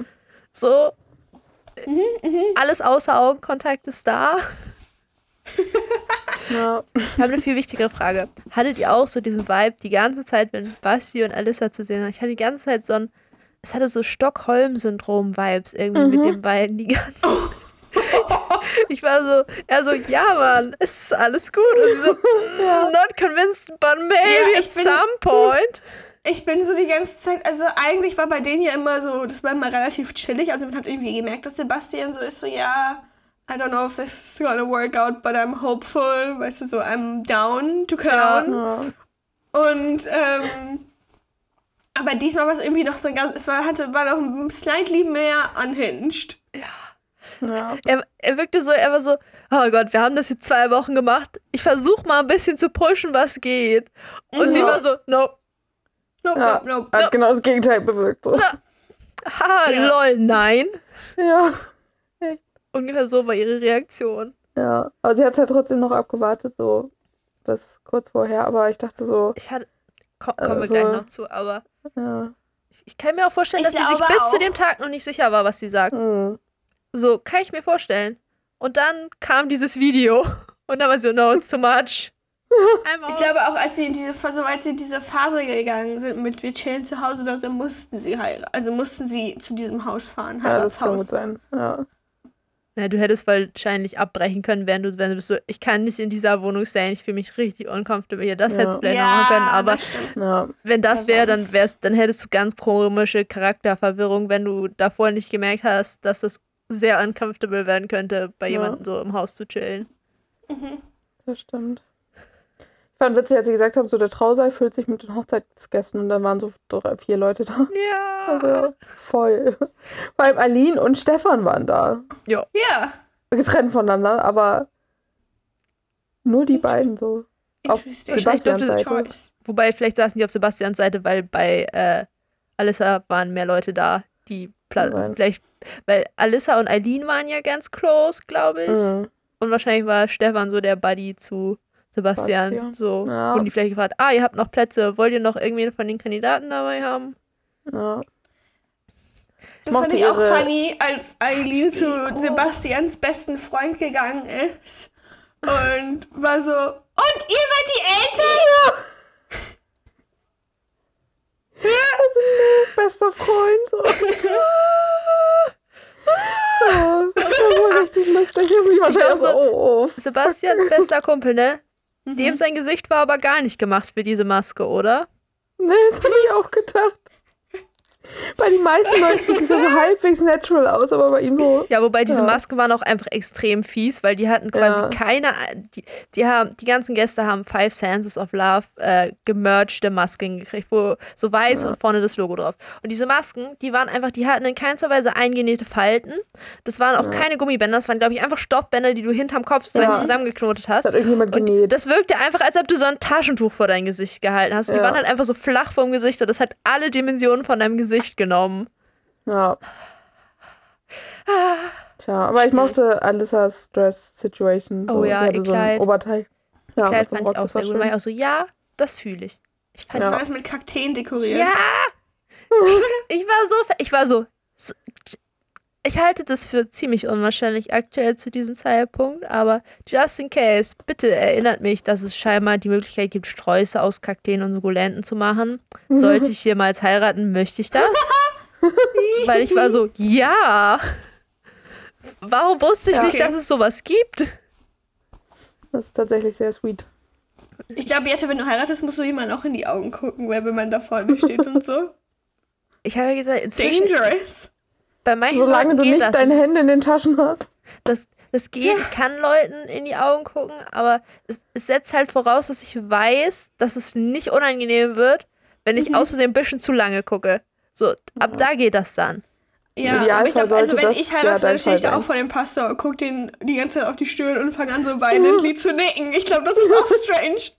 S2: So.
S3: Mhm,
S2: Alles außer Augenkontakt ist da.
S4: ja.
S2: Ich habe eine viel wichtigere Frage. Hattet ihr auch so diesen Vibe die ganze Zeit, wenn Basti und Alissa zu sehen waren? Ich hatte die ganze Zeit so ein, es hatte so Stockholm-Syndrom-Vibes irgendwie mit den beiden die ganze Ich war so, er so, ja Mann, es ist alles gut. Und so, "Mm, not convinced, but maybe
S3: Ja,
S2: at
S3: bin-
S2: some point.
S3: Ich bin so die ganze Zeit, also eigentlich war bei denen ja immer so, das war immer relativ chillig. Also man hat irgendwie gemerkt, dass Sebastian so ist, so ja, I don't know if this is gonna work out, but I'm hopeful. Weißt du, so I'm down to clown.
S4: ja.
S3: Und ähm, aber diesmal war es irgendwie noch so ein ganz, es war, hatte, war noch ein slightly mehr unhinged.
S4: ja.
S2: Er, er wirkte so, er war so, oh Gott, wir haben das jetzt zwei Wochen gemacht. Ich versuche mal ein bisschen zu pushen, was geht. Und sie
S4: Ja.
S2: war so, nope.
S3: Nope,
S4: ja.
S3: nope, nope.
S4: Hat genau das Gegenteil bewirkt. So.
S2: Haha,
S3: Ja.
S2: lol, nein.
S4: Ja.
S2: Ungefähr so war ihre Reaktion.
S4: Ja. Aber sie hat halt trotzdem noch abgewartet, so das kurz vorher, aber ich dachte so,
S2: Ich hatte, ko kommen wir
S4: Also-
S2: gleich noch zu, aber
S4: ja.
S2: ich, ich kann mir auch vorstellen,
S3: Ich
S2: dass sie sich bis zu
S3: auch.
S2: dem Tag noch nicht sicher war, was sie sagt.
S4: Hm.
S2: So, kann ich mir vorstellen. Und dann kam dieses Video und dann war sie so, no, it's too much.
S3: Ich glaube auch, als sie in diese, soweit sie in diese Phase gegangen sind mit wir chillen zu Hause oder so, mussten sie heiraten. Also mussten sie zu diesem Haus fahren,
S4: Ja, das kann gut sein. Ja.
S2: Na, du hättest wahrscheinlich abbrechen können, wenn du, wenn du bist so, ich kann nicht in dieser Wohnung sein, ich fühle mich richtig uncomfortable hier. Das
S4: Ja.
S2: hättest du vielleicht noch machen können, aber
S3: das.
S4: Ja.
S2: wenn das
S3: Ja,
S2: wäre, dann
S3: sonst-
S2: wär's, dann hättest du ganz komische Charakterverwirrung, wenn du davor nicht gemerkt hast, dass das sehr uncomfortable werden könnte, bei
S4: Ja.
S2: jemandem so im Haus zu chillen.
S4: Das stimmt. Ich fand witzig, als sie gesagt haben, so der Trausaal füllt sich mit den Hochzeitsgästen und dann waren so drei, vier Leute da.
S2: Ja.
S4: Also voll. Vor allem Aline und Stefan waren da.
S3: Ja.
S4: Getrennt voneinander, aber nur die beiden so. Auf. Sebastians Seite.
S2: Wobei, vielleicht saßen die auf Sebastians Seite, weil bei äh, Alissa waren mehr Leute da, die vielleicht, weil Alissa und Eileen waren ja ganz close, glaube ich.
S4: Mhm.
S2: Und wahrscheinlich war Stefan so der Buddy zu Sebastian.
S4: Sebastian.
S2: So
S4: Ja.
S2: wurden die vielleicht gefragt, ah, ihr habt noch Plätze, wollt ihr noch irgendwen von den Kandidaten dabei haben?
S4: Ja.
S3: Das
S4: Mochte
S3: fand ich auch funny, als Eileen zu Sebastians besten Freund gegangen ist und war so, und ihr seid die Eltern?
S4: Bester Freund. So. Ja, das war so richtig lustig. Und sie wahrscheinlich auch so,
S2: so-
S4: oh, oh.
S2: Sebastians bester Kumpel, ne?
S3: Mhm.
S2: Dem sein Gesicht war aber gar nicht gemacht für diese Maske, oder?
S4: Nee, das habe ich auch gedacht. Bei den meisten Leuten sieht es ja so halbwegs natural aus, aber bei ihm so.
S2: Ja, wobei diese
S4: Ja.
S2: Masken waren auch einfach extrem fies, weil die hatten quasi
S4: Ja.
S2: keine, die, die haben, die ganzen Gäste haben Five Senses of Love äh, gemergte Masken gekriegt, wo so weiß und vorne das Logo drauf. Und diese Masken, die waren einfach, die hatten in keinster Weise eingenähte Falten. Das waren auch keine Gummibänder, das waren, glaube ich, einfach Stoffbänder, die du hinterm Kopf
S4: Ja.
S2: zusammengeknotet
S4: Das
S2: hast.
S4: hat irgendjemand
S2: Und
S4: genäht.
S2: das wirkte einfach, als ob du so ein Taschentuch vor dein Gesicht gehalten hast. Und die
S4: Ja.
S2: waren halt einfach so flach vorm Gesicht und das hat alle Dimensionen von deinem Gesicht genommen.
S4: Ja. Tja, aber ich mochte Alissas Dress Situation. So.
S2: Oh ja,
S4: sie hatte
S2: ihr
S4: so ein
S2: Kleid.
S4: Oberteil. Ja,
S2: Kleid
S4: mit so einem
S2: fand ich
S4: Rock,
S2: auch
S4: das war
S2: sehr gut. Da war ich auch so, ja, das fühle ich. Ich fand
S3: Das
S4: Ja.
S3: war alles mit Kakteen dekoriert.
S2: Ja! Ich war so, ich war so, so, ich halte das für ziemlich unwahrscheinlich aktuell zu diesem Zeitpunkt, aber just in case, bitte erinnert mich, dass es scheinbar die Möglichkeit gibt, Sträuße aus Kakteen und Sukkulenten zu machen. Sollte ich jemals heiraten, möchte ich das? Weil ich war so, ja! Warum wusste ich
S4: Ja.
S2: nicht,
S3: Okay.
S2: dass es sowas gibt?
S4: Das ist tatsächlich sehr sweet.
S3: Ich glaube, Jette, wenn du heiratest, musst du jemanden auch in die Augen gucken, weil wenn man da vorne steht und so.
S2: Ich habe ja gesagt, inzwischen,
S3: Dangerous.
S2: Bei manchen
S4: Solange
S2: Leuten
S4: du nicht
S2: das.
S4: deine Hände in den Taschen hast.
S2: Das, das geht, ich kann Leuten in die Augen gucken, aber es, es setzt halt voraus, dass ich weiß, dass es nicht unangenehm wird, wenn ich aus Versehen ein bisschen zu lange gucke. So, ab da geht das dann.
S3: Ja,
S4: Idealfall
S3: aber ich glaube, also wenn
S4: das
S3: ich
S4: ja
S3: heirate, dann stehe ich da auch vor dem Pastor und gucke den die ganze Zeit auf die Stirn und fange an, so violently zu nicken. Ich glaube, das ist auch strange.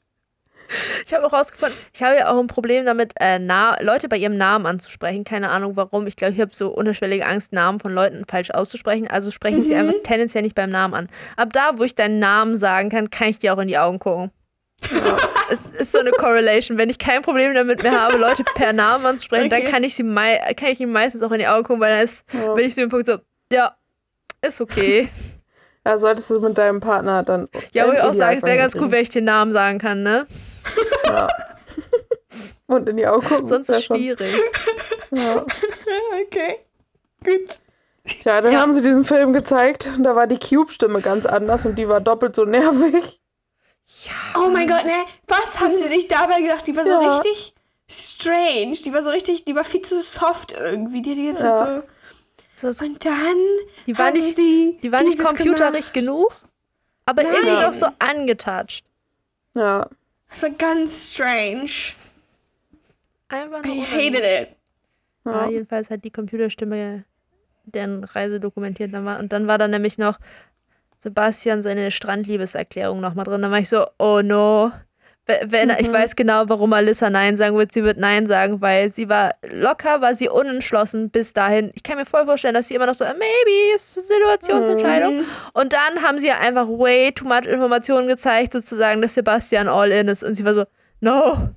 S2: Ich habe auch rausgefunden, ich habe ja auch ein Problem damit, äh, Leute bei ihrem Namen anzusprechen. Keine Ahnung warum. Ich glaube, ich habe so unterschwellige Angst, Namen von Leuten falsch auszusprechen. Also spreche ich sie einfach tendenziell nicht beim Namen an. Ab da, wo ich deinen Namen sagen kann, kann ich dir auch in die Augen gucken. es ist so eine Correlation. Wenn ich kein Problem damit mehr habe, Leute per Namen anzusprechen, dann
S3: Okay.
S2: kann ich sie kann ich ihm meistens auch in die Augen gucken, weil dann ist,
S4: Ja.
S2: bin ich so im Punkt so, ja, ist okay.
S4: Ja, solltest du mit deinem Partner dann.
S2: Ja, wo ich auch sagen, es wäre ganz gut, wenn ich den Namen sagen kann, ne?
S4: Ja. Und in die Augen gucken.
S2: Sonst ist es schwierig.
S4: Ja.
S3: Okay. Gut.
S4: Tja, dann haben sie diesen Film gezeigt und da war die Cube-Stimme ganz anders und die war doppelt so nervig.
S2: Ja.
S3: Oh mein Gott, ne? Was haben sie sich dabei gedacht? Die war so
S4: Ja.
S3: richtig strange. Die war so richtig, die war viel zu soft irgendwie. Die die jetzt
S4: Ja.
S3: so.
S2: So,
S3: Und dann
S2: Die war nicht-
S3: sie
S2: Die war nicht computerig genug, aber
S3: Nein.
S2: irgendwie noch so angetouched.
S4: Ja.
S3: Das war ganz strange.
S2: Einfach nur
S3: I hated it.
S2: Ja,
S4: Ja.
S2: jedenfalls hat die Computerstimme deren Reise dokumentiert. Und dann war da nämlich noch Sebastian seine Strandliebeserklärung nochmal drin. Da war ich so, oh no. We- Wenn, Ich weiß genau, warum Alissa Nein sagen wird. Sie wird Nein sagen, weil sie war locker, war sie unentschlossen bis dahin. Ich kann mir voll vorstellen, dass sie immer noch so, maybe, ist Situationsentscheidung. Und dann haben sie ja einfach way too much Informationen gezeigt, sozusagen, dass Sebastian all in ist. Und sie war so, no,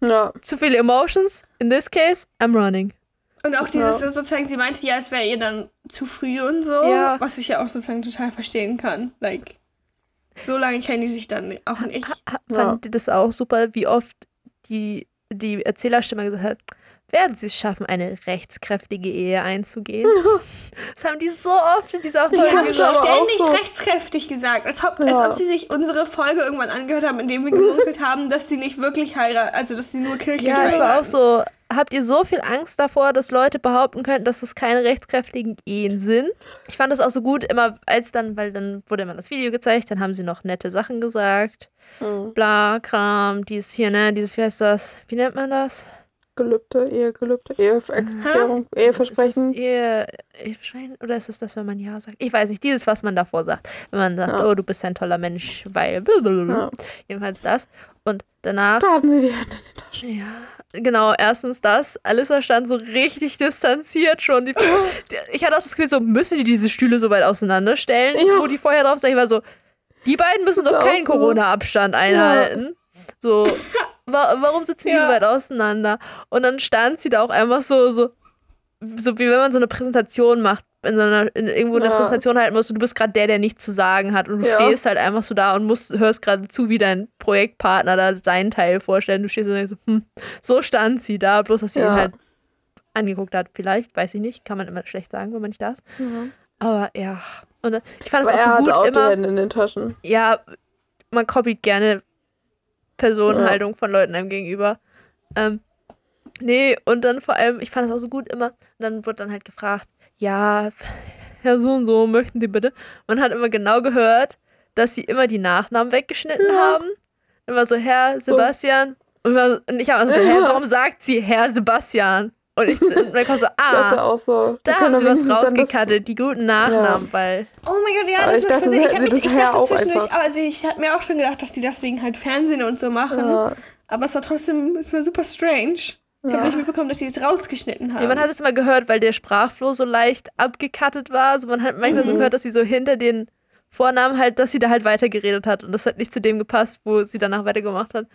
S4: Ja.
S2: zu viele Emotions. In this case, I'm running.
S3: Und auch dieses
S4: Ja.
S3: sozusagen, sie meinte ja, es wäre ihr dann zu früh und so.
S2: Ja.
S3: Was ich ja auch sozusagen total verstehen kann. Like, so lange kennen die sich dann auch nicht.
S2: Ha-
S4: Ja.
S2: Fand ihr das auch super, wie oft die, die Erzählerstimme gesagt hat, werden sie es schaffen, eine rechtskräftige Ehe einzugehen. das haben die so oft in dieser
S3: Die
S2: Folge
S3: haben
S2: gesagt.
S4: aber auch
S3: ständig
S4: so.
S3: rechtskräftig gesagt, als ob,
S4: Ja.
S3: als ob sie sich unsere Folge irgendwann angehört haben, in dem wir gemunkelt haben, dass sie nicht wirklich heiraten, also dass sie nur kirchlich
S2: Ja, ich
S3: heiraten.
S2: war auch so. Habt ihr so viel Angst davor, dass Leute behaupten könnten, dass das keine rechtskräftigen Ehen sind? Ich fand das auch so gut, immer als dann, weil dann wurde immer das Video gezeigt, dann haben sie noch nette Sachen gesagt.
S4: Mhm.
S2: Bla, Kram, dieses hier, ne, dieses, wie heißt das? Wie nennt man das?
S4: Gelübde, Ehegelübde, Eheerklärung, Eheversprechen.
S2: Ist Ehe, Eheversprechen? Oder ist es das, wenn man Ja sagt? Ich weiß nicht, dieses, was man davor sagt. Wenn man sagt,
S4: Ja.
S2: oh, du bist ein toller Mensch, weil. blablabla.
S4: Ja.
S2: Jedenfalls das. Und danach.
S4: Da hatten sie die Hände in den Taschen.
S2: Ja, genau, erstens das. Alissa stand so richtig distanziert schon. Die, die, ich hatte auch das Gefühl, so müssen die diese Stühle so weit auseinanderstellen,
S4: Ja.
S2: wo die vorher drauf saßen. Ich war so, die beiden müssen doch keinen
S4: so.
S2: Corona-Abstand einhalten. So, wa warum sitzen die
S3: Ja.
S2: so weit auseinander? Und dann stand sie da auch einfach so, so, so wie wenn man so eine Präsentation macht, in so einer, in, irgendwo eine
S4: Ja.
S2: Präsentation halten muss und du bist gerade der, der nichts zu sagen hat und du
S4: Ja.
S2: stehst halt einfach so da und musst, hörst gerade zu, wie dein Projektpartner da seinen Teil vorstellt. Du stehst so und denkst so, hm, so stand sie da, bloß dass sie ihn halt angeguckt hat, vielleicht, weiß ich nicht, kann man immer schlecht sagen, wenn man nicht da ist. Aber ja, und ich fand es
S4: Aber
S2: auch so gut
S4: auch die
S2: immer,
S4: Hände in den Taschen.
S2: ja, man kopiert gerne Personenhaltung von Leuten einem gegenüber. Ähm, nee, und dann vor allem, ich fand es auch so gut immer, dann wird dann halt gefragt, ja, ja, so und so, möchten Sie bitte? Man hat immer genau gehört, dass sie immer die Nachnamen weggeschnitten haben. Immer so, Herr Sebastian. Und, immer- und ich habe also so,
S4: Ja.
S2: warum sagt sie Herr Sebastian? Und, ich, dann kam so, ah,
S4: auch so.
S2: da haben sie was rausgekattet, die guten Nachnamen, weil
S3: Oh mein Gott, ja,
S4: Aber
S3: das
S4: ich dachte,
S3: Ich,
S4: sie
S3: ich
S4: das
S3: dachte
S4: auch
S3: zwischendurch,
S4: einfach-
S3: also ich habe mir auch schon gedacht, dass die deswegen halt Fernsehen und so machen.
S4: Ja,
S3: Aber es war trotzdem, es war super strange. Ich habe
S4: Ja.
S3: nicht mitbekommen, dass sie es rausgeschnitten haben.
S2: Ja, man hat es immer gehört, weil der Sprachflow so leicht abgekattet war. Also man hat manchmal so
S3: Mhm.
S2: gehört, dass sie so hinter den Vornamen halt, dass sie da halt weitergeredet hat. Und das hat nicht zu dem gepasst, wo sie danach weitergemacht hat.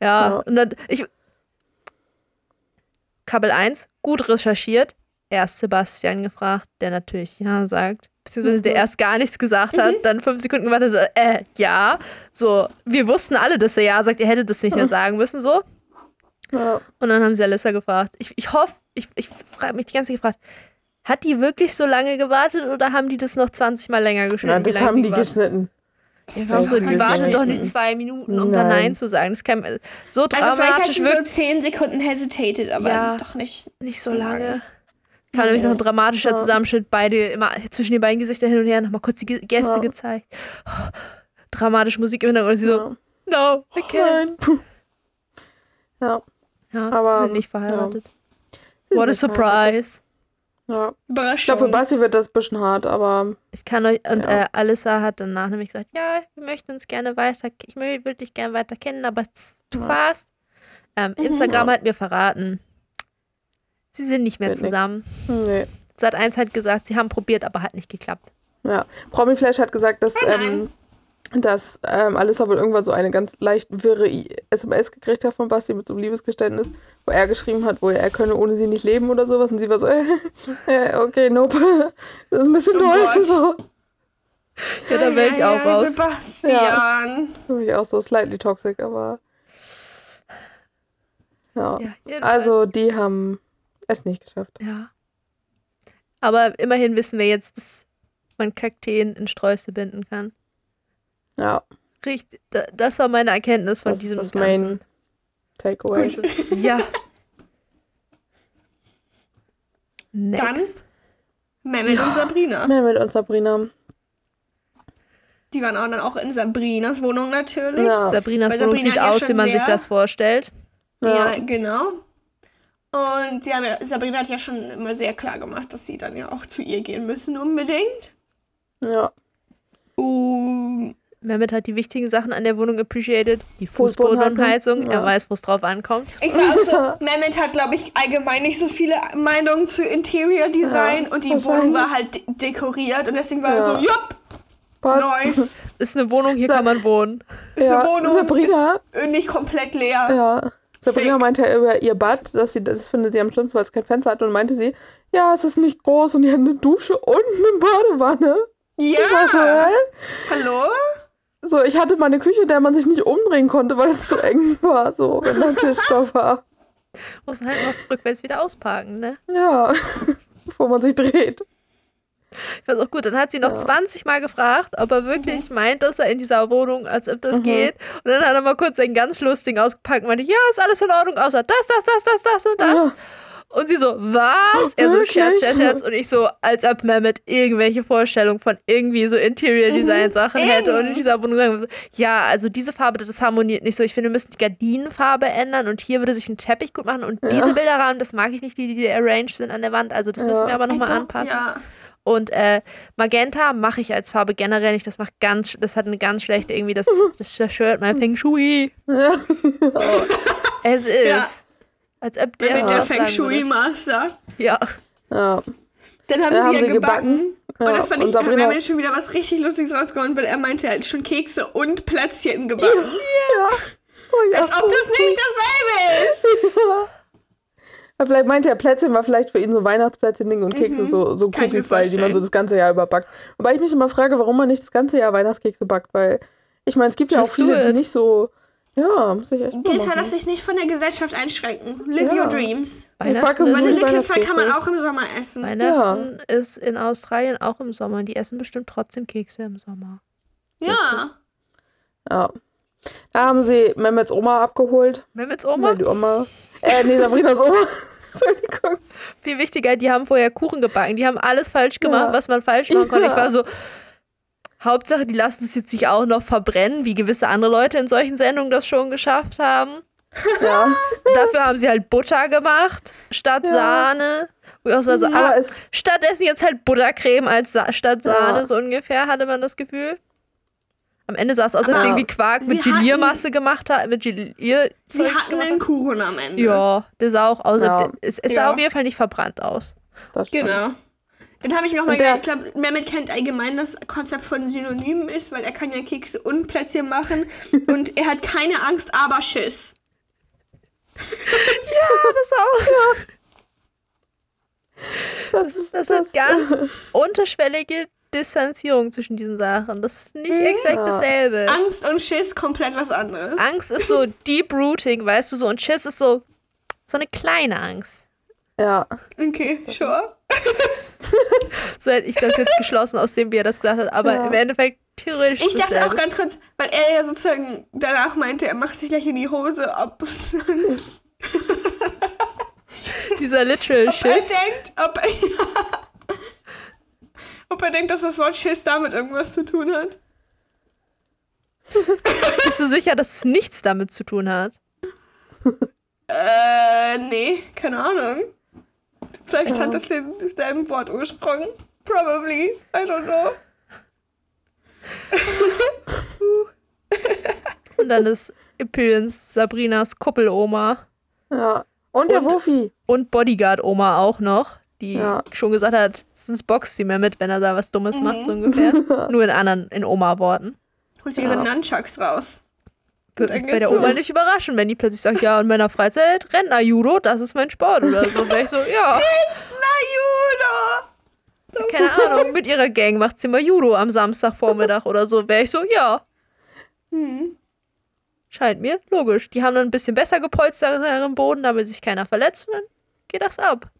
S2: Ja,
S4: Ja.
S2: und dann, ich. Kabel 1, gut recherchiert. Erst Sebastian gefragt, der natürlich ja sagt. Beziehungsweise
S3: Mhm.
S2: der erst gar nichts gesagt hat, dann fünf Sekunden gewartet, so, äh, ja. So, wir wussten alle, dass er ja sagt, er hätte das nicht mehr sagen müssen, so.
S4: ja.
S2: Und dann haben sie Alissa gefragt. Ich, ich hoffe, ich, ich frage mich die ganze Zeit gefragt, hat die wirklich so lange gewartet oder haben die das noch 20 Mal länger geschnitten?
S4: Nein, das haben die
S2: gewartet-
S4: geschnitten.
S2: Auch so,
S3: Ja,
S2: die wartet doch
S3: nicht.
S2: zwei Minuten, um da
S4: Nein.
S2: Nein zu sagen. Das kann so
S3: also vielleicht hat
S2: dramatisch
S3: sie so
S2: wirkt
S3: 10 Sekunden hesitated, aber
S2: Ja.
S3: doch nicht.
S2: nicht so lange. Kann nämlich noch ein dramatischer
S4: Ja.
S2: Zusammenschnitt, beide immer zwischen den beiden Gesichtern hin und her, nochmal kurz die Gäste
S4: Ja.
S2: gezeigt. Oh, dramatische Musik im Hintergrund und sie so,
S4: Ja.
S2: no, I can't.
S4: Nein. Ja,
S2: Ja,
S4: Aber,
S2: sie sind nicht verheiratet. What a surprise.
S4: Ja. Ich glaube, für Basti wird das ein bisschen hart, aber
S2: Ich kann euch, und
S4: Ja.
S2: äh, Alissa hat danach nämlich gesagt, ja, wir möchten uns gerne weiter, ich würde dich gerne weiter kennen, aber it's too
S4: Ja.
S2: fast. Ähm, Instagram
S4: Ja.
S2: hat mir verraten, sie sind nicht mehr
S4: nix.
S2: zusammen.
S4: nee.
S2: Seit eins hat gesagt, sie haben probiert, aber hat nicht geklappt.
S4: Ja. Promiflash hat gesagt, dass,
S3: nein.
S4: ähm, dass ähm, Alissa wohl irgendwann so eine ganz leicht wirre SMS gekriegt hat von Basti mit so einem Liebesgeständnis, wo er geschrieben hat, wo er könne ohne sie nicht leben oder sowas. Und sie war so, äh, äh, okay, nope. Das ist ein bisschen
S3: Oh
S4: doll. So.
S2: Ja, da wäre ich auch
S3: ja,
S2: raus.
S3: Sebastian.
S4: Finde ich auch so slightly toxic, aber. Ja.
S2: Ja.
S4: Also, die haben es nicht geschafft.
S2: Ja. Aber immerhin wissen wir jetzt, dass man Kakteen in Sträuße binden kann.
S4: Ja,
S2: Richtig, da- das war meine Erkenntnis von
S4: Das
S2: diesem
S4: das
S2: Ganzen.
S4: Main- Takeaway.
S2: Also, ja. Next.
S3: Mehmet und Sabrina.
S4: Mehmet und Sabrina.
S3: Die waren auch dann auch in Sabrinas Wohnung natürlich.
S4: Ja.
S2: Sabrinas
S3: Weil
S2: Wohnung
S3: Sabrina
S2: sieht
S3: ja
S2: aus, wie man sich das vorstellt.
S3: Ja,
S4: Ja.
S3: genau. Und sie haben ja, Sabrina hat ja schon immer sehr klar gemacht, dass sie dann ja auch zu ihr gehen müssen unbedingt.
S4: Ja.
S3: Um,
S2: Mehmet hat die wichtigen Sachen an der Wohnung appreciated. Die
S4: Fußbodenheizung.
S2: Fußbodenheizung. Er
S4: Ja.
S2: weiß, wo es drauf ankommt.
S3: ich war auch so, Mehmet hat, glaube ich, allgemein nicht so viele Meinungen zu Interior Design
S4: Ja,
S3: und die. Wohnung war halt de dekoriert und deswegen war er
S4: Ja.
S3: so, jupp,
S4: Passt.
S3: nice.
S2: Ist eine Wohnung, hier kann man wohnen.
S3: Ist
S4: ja.
S3: eine Wohnung,
S4: Sabrina,
S3: ist nicht komplett leer.
S4: ja. Sabrina
S3: Sick.
S4: meinte ja über ihr Bad, dass sie das findet sie am schlimmsten, weil es kein Fenster hat. Und meinte sie, ja, es ist nicht groß und die hat eine Dusche und eine Badewanne. Ich war so,
S3: Ja, hallo?
S4: So, ich hatte mal eine Küche, in der man sich nicht umdrehen konnte, weil es zu eng war, so, wenn der Tisch da war.
S2: Muss halt noch rückwärts wieder ausparken, ne?
S4: Ja, bevor man sich dreht.
S2: Ich weiß auch gut, dann hat sie noch
S4: Ja.
S2: 20 Mal gefragt, ob er wirklich meint, dass er in dieser Wohnung, als ob das
S4: Mhm.
S2: geht. Und dann hat er mal kurz einen ganz lustigen ausgepackt und meinte, ja, ist alles in Ordnung, außer das, das, das, das, das und das.
S4: Ja.
S2: Und sie so, was? Er so? Scherz, Scherz, Scherz. Und ich so, als ob Mehmet irgendwelche Vorstellungen von irgendwie so Interior Design Sachen hätte und in dieser Wohnung so, ja, also diese Farbe, das harmoniert nicht so. Ich finde, wir müssen die Gardinenfarbe ändern und hier würde sich ein Teppich gut machen und diese Bilderrahmen, das mag ich nicht, wie die arranged sind an der Wand. Also das müssen
S4: Ja.
S2: wir aber nochmal anpassen.
S3: Ja.
S2: Und äh, Magenta mache ich als Farbe generell nicht. Das macht ganz, das hat eine ganz schlechte irgendwie, das, das zerstört mein Feng Shui.
S4: Ja.
S2: So, as if.
S3: Ja.
S2: Als ob der
S3: Mit
S2: so
S3: der Feng Shui. Master.
S2: Ja.
S4: ja.
S3: Dann haben
S4: Dann
S3: sie
S4: haben
S3: ja
S4: sie
S3: gebacken.
S4: gebacken.
S3: Und
S4: Ja,
S3: dann fand
S4: und
S3: ich,
S4: Sabrina-
S3: Mehmet schon wieder was richtig Lustiges rausgehauen, weil er meinte, er hat schon Kekse und Plätzchen gebacken.
S4: ja. Oh, ja.
S3: Als ob das nicht dasselbe ist.
S4: Aber Vielleicht meinte er, Plätzchen war vielleicht für ihn so Weihnachtsplätzchen-Ding und Kekse so, so
S3: Mhm. Kann ich mir
S4: Cookies, weil die man so das ganze Jahr über backt. Wobei ich mich immer frage, warum man nicht das ganze Jahr Weihnachtskekse backt, weil ich meine, es gibt ja auch
S2: Just do
S4: viele, die nicht so. Ja, muss ich echt mal machen.
S3: lass dich nicht von der Gesellschaft einschränken. Live
S4: Ja.
S3: your dreams.
S2: Weihnachten,
S3: Vanillekipferl kann man auch im Sommer essen.
S2: Weihnachten ist in Australien auch im Sommer. Die essen bestimmt trotzdem Kekse im Sommer.
S3: Ja.
S4: Ja. Da haben sie Mehmets Oma abgeholt.
S2: Mehmets
S4: Oma?
S2: Oma,
S4: Die Oma. Äh, nee, Sabrinas Oma. Entschuldigung.
S2: viel wichtiger, die haben vorher Kuchen gebacken. Die haben alles falsch gemacht,
S4: Ja.
S2: was man falsch machen konnte. Ich
S4: Ja.
S2: war so, Hauptsache, die lassen es jetzt sich auch noch verbrennen, wie gewisse andere Leute in solchen Sendungen das schon geschafft haben.
S4: Ja.
S2: Dafür haben sie halt Butter gemacht, statt
S4: Ja.
S2: Sahne. Wo ich auch so, also,
S4: Aber
S2: ah,
S4: es,
S2: stattdessen jetzt halt Buttercreme als Sa statt Sahne,
S4: Ja.
S2: so ungefähr, hatte man das Gefühl. Am Ende sah es aus, als sie irgendwie Quark
S3: sie
S2: mit Geliermasse gemacht hat, mit
S3: Sie
S2: Gelierzeugs
S3: hatten
S2: gemacht
S3: einen. Kuchen am Ende.
S2: Ja, der sah auch aus.
S4: Ja.
S2: Es, es sah
S3: Ja.
S2: auf jeden Fall nicht verbrannt aus.
S4: das stimmt.
S3: Genau. Dann habe ich noch mal
S4: Und der-
S3: gedacht, ich glaube, Mehmet kennt allgemein das Konzept von Synonymen ist, weil er kann ja Kekse und Plätzchen machen und er hat keine Angst, aber Schiss.
S2: das auch.
S4: Das,
S2: Das sind ganz unterschwellige Distanzierung zwischen diesen Sachen. Das ist nicht exakt
S4: Ja.
S2: dasselbe.
S3: Angst und Schiss komplett was anderes.
S2: Angst ist so deep rooting, weißt du so, und Schiss ist so so eine kleine Angst.
S4: ja.
S3: Okay, sure.
S2: So hätte ich das jetzt geschlossen, aus dem wie er das gesagt hat. Aber
S4: Ja.
S2: im Endeffekt theoretisch.
S3: Ich dachte auch ganz kurz, weil er ja sozusagen danach meinte, er macht sich gleich in die Hose, ob,
S2: dieser literal
S3: ob er
S2: Schiss.
S3: denkt, ob er, ob er denkt, dass das Wort Schiss damit irgendwas zu tun hat.
S2: Bist du sicher, dass es nichts damit zu tun hat?
S3: Äh, nee, keine Ahnung. Vielleicht hat das den, deinem Wortursprung. Probably. I don't know.
S2: Und dann ist Appearance Sabrinas Kuppeloma
S4: Ja. Und der
S2: Und-
S4: Wuffi.
S2: und Bodyguard-Oma auch noch, die
S4: Ja.
S2: schon gesagt hat, sonst boxt sie mehr mit, wenn er da was Dummes macht, so ungefähr. Nur in anderen, in Oma-Worten.
S3: Holt sie ihre Nunchucks raus.
S2: Würde mich bei der Oma nicht überraschen, wenn die plötzlich sagt, ja, in meiner Freizeit Rentner-Judo, das ist mein Sport oder so. Wäre ich so, ja,
S3: Na, Judo!
S2: keine Ahnung, mit ihrer Gang macht sie mal Judo am Samstagvormittag oder so. Wäre ich so, ja.
S3: Hm.
S2: Scheint mir logisch. Die haben dann ein bisschen besser gepolsterteren Boden, damit sich keiner verletzt und dann geht das ab.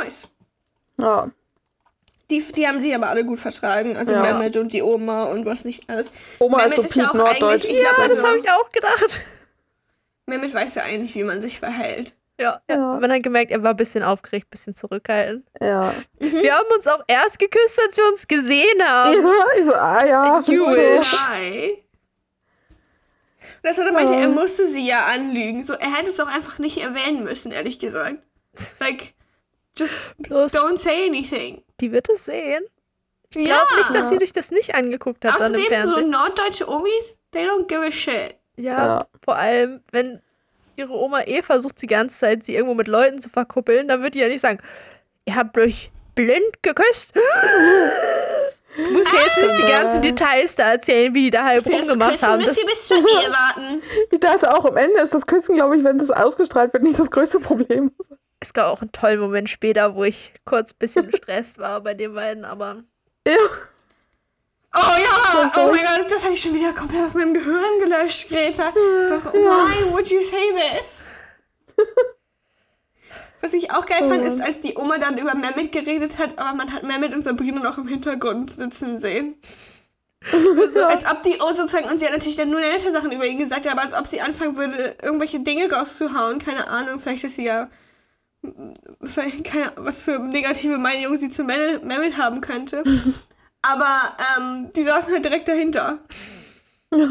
S3: Nice.
S4: Ja.
S3: Die, die haben sich aber alle gut vertragen. Also
S4: Ja.
S3: Mehmet und die Oma und was nicht alles.
S4: Oma ist
S3: Mehmet
S4: so Piet Norddeutsch.
S3: eigentlich- ich
S2: Ja,
S3: glaub,
S2: das habe ich auch gedacht.
S3: Mehmet weiß ja eigentlich, wie man sich verhält.
S2: Ja, ja.
S4: Ja.
S2: Man hat gemerkt, er war ein bisschen aufgeregt, ein bisschen zurückhaltend.
S4: Ja.
S2: Wir haben uns auch erst geküsst, als wir uns gesehen haben.
S4: Ja, ich so, ah ja.
S2: Jewish.
S4: So.
S3: Hi. Das hat er meinte,
S4: Ja.
S3: er musste sie ja anlügen. So, er hätte es doch einfach nicht erwähnen müssen, ehrlich gesagt. Like, just
S2: Bloß,
S3: don't say anything.
S2: die wird es sehen.
S3: Ja.
S2: Ich glaube nicht, dass sie dich das nicht angeguckt hat dann im
S3: Außerdem, so norddeutsche Omis, they don't give a shit.
S2: Ja,
S4: Ja.
S2: vor allem, wenn ihre Oma eh versucht, die ganze Zeit sie irgendwo mit Leuten zu verkuppeln, dann wird die ja nicht sagen, ihr habt euch blind geküsst. Du musst ja jetzt nicht die ganzen Details da erzählen, wie die da halb rumgemacht
S3: Küssen
S2: haben.
S3: müsst
S2: Das,
S3: ihr bis zur Ehe warten.
S4: Ich dachte auch, am Ende ist das Küssen, glaube ich, wenn das ausgestrahlt wird, nicht das größte Problem.
S2: Es gab auch einen tollen Moment später, wo ich kurz ein bisschen gestresst war bei den beiden, aber
S4: Ja.
S3: Oh ja, oh mein Gott, das hatte ich schon wieder komplett aus meinem Gehirn gelöscht, Greta. Doch, why would you say this? Was ich auch geil fand, ist, als die Oma dann über Mehmet geredet hat, aber man hat Mehmet und Sabrina noch im Hintergrund sitzen sehen. als ob die oh, sozusagen, und sie hat natürlich dann nur nette Sachen über ihn gesagt, aber als ob sie anfangen würde, irgendwelche Dinge rauszuhauen. Keine Ahnung, vielleicht ist sie ja. Keine, was für negative Meinung sie zu Mehmet haben könnte. aber ähm, die saßen halt direkt dahinter.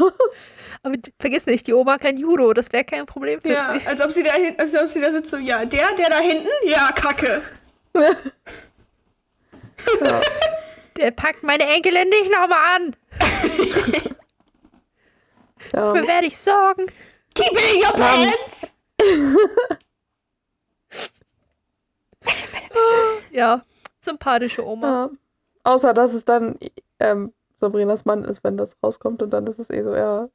S2: Aber vergiss nicht, die Oma kann Judo, das wäre kein Problem für
S3: Ja,
S2: sie.
S3: als ob sie da, hin- als ob sie da sitzt so, ja, der, der da hinten, ja, kacke.
S2: Der packt meine Enkelin nicht nochmal an.
S4: Ja.
S2: Dafür werde ich sorgen.
S3: Keep it in your pants!
S2: Ja, sympathische Oma.
S4: Ja. Außer, dass es dann ähm, Sabrinas Mann ist, wenn das rauskommt und dann ist es eh so, ja.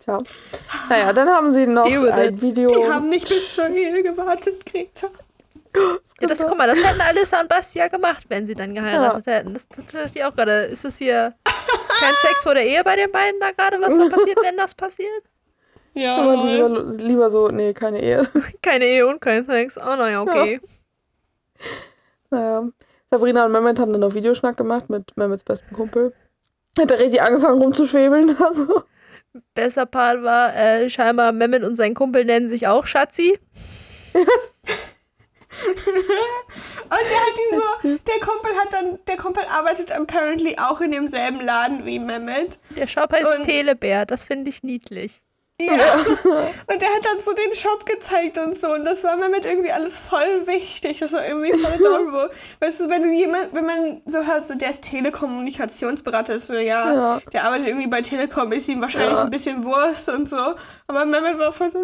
S4: Tja. Naja, dann haben sie noch ein
S2: it.
S4: Video.
S3: Die haben nicht bis zur Ehe gewartet, Greta.
S2: Ja, das, guck mal, das hätten Alissa und Basti ja gemacht, wenn sie dann geheiratet hätten. Das, das dachte ich auch gerade. Ist das hier kein Sex vor der Ehe bei den beiden da gerade, was da passiert, wenn das passiert?
S3: Ja,
S4: Aber lieber, lieber so, nee, keine Ehe.
S2: Keine Ehe und kein Sex. Oh, naja, okay.
S4: Naja. Sabrina und Mehmet haben dann noch Videoschnack gemacht mit Mehmets besten Kumpel. Hat er richtig angefangen rumzuschwebeln. Also.
S2: Besser Part war, äh, scheinbar Mehmet und sein Kumpel nennen sich auch Schatzi.
S3: Und der hat ihm so, der Kumpel hat dann, der Kumpel arbeitet apparently auch in demselben Laden wie Mehmet.
S2: Der Shop heißt
S3: Und-
S2: Telebär, das finde ich niedlich.
S3: Ja. Und der hat dann so den Shop gezeigt und so. Und das war Mehmet irgendwie alles voll wichtig. Das war irgendwie voll adorable. weißt du, wenn du jemand, wenn man so hört, so der ist Telekommunikationsberater, ist so, ja,
S4: Ja.
S3: der arbeitet irgendwie bei Telekom, ist ihm wahrscheinlich
S4: Ja.
S3: ein bisschen Wurst und so. Aber Mehmet war voll so,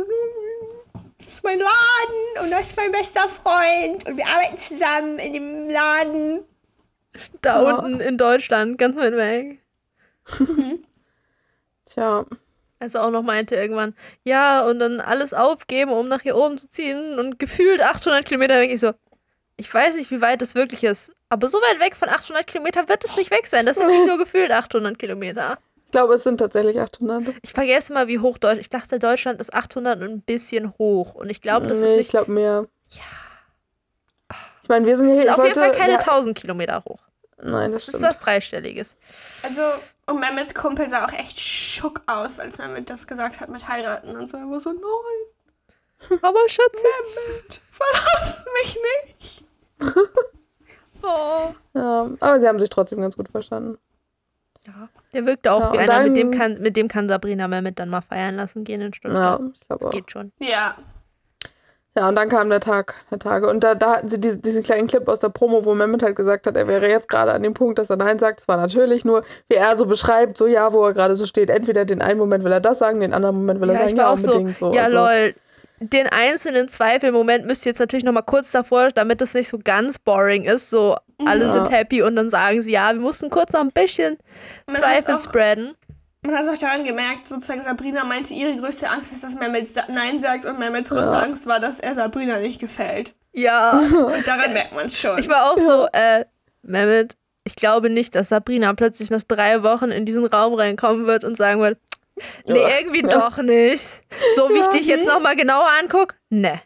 S3: das ist mein Laden und das ist mein bester Freund und wir arbeiten zusammen in dem Laden.
S2: Da
S4: Ja.
S2: unten in Deutschland, ganz weit weg.
S4: Tja.
S2: Also auch noch meinte irgendwann, ja, und dann alles aufgeben, um nach hier oben zu ziehen und gefühlt 800 Kilometer weg. Ich so, ich weiß nicht, wie weit das wirklich ist, aber so weit weg von 800 Kilometer wird es nicht weg sein. Das sind nicht nur gefühlt 800 Kilometer.
S4: Ich glaube, es sind tatsächlich 800.
S2: Ich vergesse mal, wie hoch Deutschland, ich dachte, Deutschland ist 800 und ein bisschen hoch. Und ich glaube, das
S4: nee,
S2: ist
S4: ich
S2: nicht,
S4: glaube mehr.
S2: Ja.
S4: Ich meine, wir sind hier.
S2: sind
S4: ich
S2: auf jeden
S4: wollte-
S2: Fall keine
S4: ja,
S2: 1000 Kilometer hoch.
S4: Nein, das
S2: Das ist
S4: stimmt.
S2: was Dreistelliges.
S3: Also, und Mehmets Kumpel sah auch echt schock aus, als Mehmet das gesagt hat mit heiraten und so. Er war so, nein,
S2: Aber Schatzi.
S3: Mehmet, verlass mich nicht.
S2: Oh.
S4: Ja, aber sie haben sich trotzdem ganz gut verstanden.
S2: Ja. Der wirkte auch
S4: Ja,
S2: wie einer, mit dem,
S4: dann-
S2: kann, mit dem kann Sabrina Mehmet dann mal feiern lassen gehen in
S4: Ja,
S2: Stuttgart.
S4: ich glaube auch.
S2: Geht schon.
S3: Ja.
S4: Ja, und dann kam der Tag, der Tage. Und da, da hatten sie diese, diesen kleinen Clip aus der Promo, wo Mehmet halt gesagt hat, er wäre jetzt gerade an dem Punkt, dass er Nein sagt. Es war natürlich nur, wie er so beschreibt, so ja, wo er gerade so steht. Entweder den einen Moment will er das sagen, den anderen Moment will er
S2: Ja,
S4: sagen,
S2: ich war
S4: ja,
S2: auch so,
S4: unbedingt so.
S2: ja
S4: also,
S2: lol. Den einzelnen Zweifelmoment müsst ihr jetzt natürlich noch mal kurz davor, damit es nicht so ganz boring ist. So, alle
S4: Ja.
S2: sind happy und dann sagen sie, ja, wir mussten kurz noch ein bisschen
S3: Man
S2: Zweifel spreaden.
S3: Man hat es auch daran gemerkt, sozusagen Sabrina meinte, ihre größte Angst ist, dass Mehmet Nein sagt und Mehmets größte
S4: Ja.
S3: Angst war, dass er Sabrina nicht gefällt.
S2: Ja,
S3: Und daran merkt man es schon.
S2: ich war auch so, äh, Mehmet, ich glaube nicht, dass Sabrina plötzlich nach drei Wochen in diesen Raum reinkommen wird und sagen wird, nee,
S4: Ja.
S2: irgendwie
S4: Ja.
S2: doch nicht. So wie ich dich jetzt noch mal genauer angucke, ne.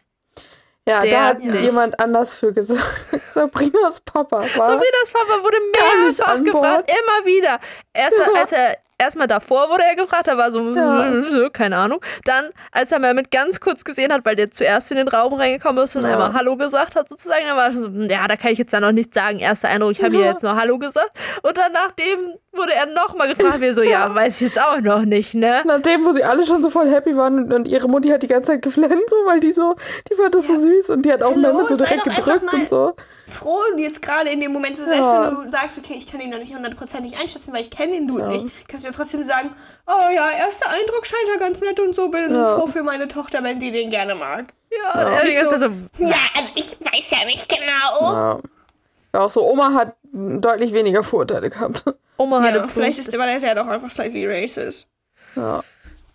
S4: Ja,
S2: der
S4: da hat
S2: nicht.
S4: jemand anders für gesagt. Sabrinas Papa war.
S2: Sabrinas Papa wurde mehrfach gefragt, immer wieder. Erst als er erstmal davor wurde er gefragt, da war so
S4: Ja.
S2: keine Ahnung. Dann als er mal mit ganz kurz gesehen hat, weil der zuerst in den Raum reingekommen ist und
S4: Ja.
S2: einmal Hallo gesagt hat sozusagen, dann war er so, ja, da kann ich jetzt ja noch nichts sagen. Erster Eindruck, ich habe ihr
S4: Ja.
S2: jetzt nur Hallo gesagt und dann nachdem wurde er nochmal gefragt, wir so, ja, weiß ich jetzt auch noch nicht, ne?
S4: Nachdem, wo sie alle schon so voll happy waren und, ihre Mutti hat die ganze Zeit geflennt, so, weil die so, die fand das so süß und die hat auch
S3: Hallo,
S4: Mehmet so direkt gedrückt und so.
S3: Froh jetzt gerade in dem Moment, so selbst
S4: Ja.
S3: wenn du sagst, okay, ich kann ihn noch nicht hundertprozentig einschätzen, weil ich kenne ihn du
S4: Ja.
S3: nicht, kannst du ja trotzdem sagen, oh ja, erster Eindruck scheint er ganz nett und so, bin
S4: Ja.
S3: froh für meine Tochter, wenn die den gerne mag.
S2: Ja,
S4: Ja.
S2: und er so,
S3: Ja, also ich weiß ja nicht genau.
S4: Ja. ja. Auch so, Oma hat deutlich weniger Vorurteile gehabt.
S2: Oma hatte
S3: Ja, vielleicht ist der ja doch einfach slightly racist.
S4: Ja.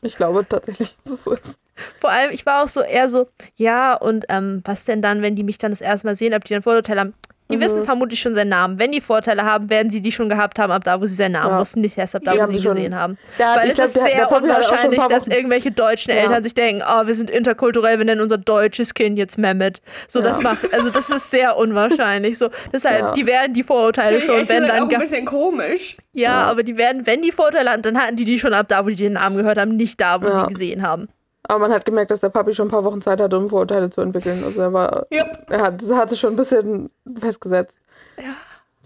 S4: Ich glaube tatsächlich, dass es so ist.
S2: Vor allem, ich war auch so eher so, ja, und ähm, was denn dann, wenn die mich dann das erste Mal sehen, ob die dann Vorurteile haben? Die wissen vermutlich schon seinen Namen. Wenn die Vorteile haben, werden sie die schon gehabt haben, ab da, wo sie seinen Namen
S4: Ja.
S2: wussten, nicht erst ab da,
S4: Die
S2: wo
S4: haben
S2: sie ihn gesehen haben.
S4: Hat-
S2: Weil es
S4: glaub,
S2: ist
S4: der-
S2: sehr unwahrscheinlich, dass irgendwelche deutschen
S4: Ja.
S2: Eltern sich denken, oh, wir sind interkulturell, wir nennen unser deutsches Kind jetzt Mehmet. So,
S4: Ja.
S2: das macht, also das ist sehr unwahrscheinlich. So, deshalb,
S4: Ja.
S2: die werden die Vorurteile
S3: ich
S2: schon, wenn dann.
S3: auch ein bisschen komisch.
S2: Ja,
S4: Ja.
S2: aber die werden, wenn die Vorteile hatten, dann hatten die die schon ab da, wo die den Namen gehört haben, nicht da, wo
S4: Ja.
S2: sie gesehen haben.
S4: Aber man hat gemerkt, dass der Papi schon ein paar Wochen Zeit hatte, um Vorurteile zu entwickeln. Also er war,
S3: Yep.
S4: er hat, das hat sich schon ein bisschen festgesetzt.
S2: Ja.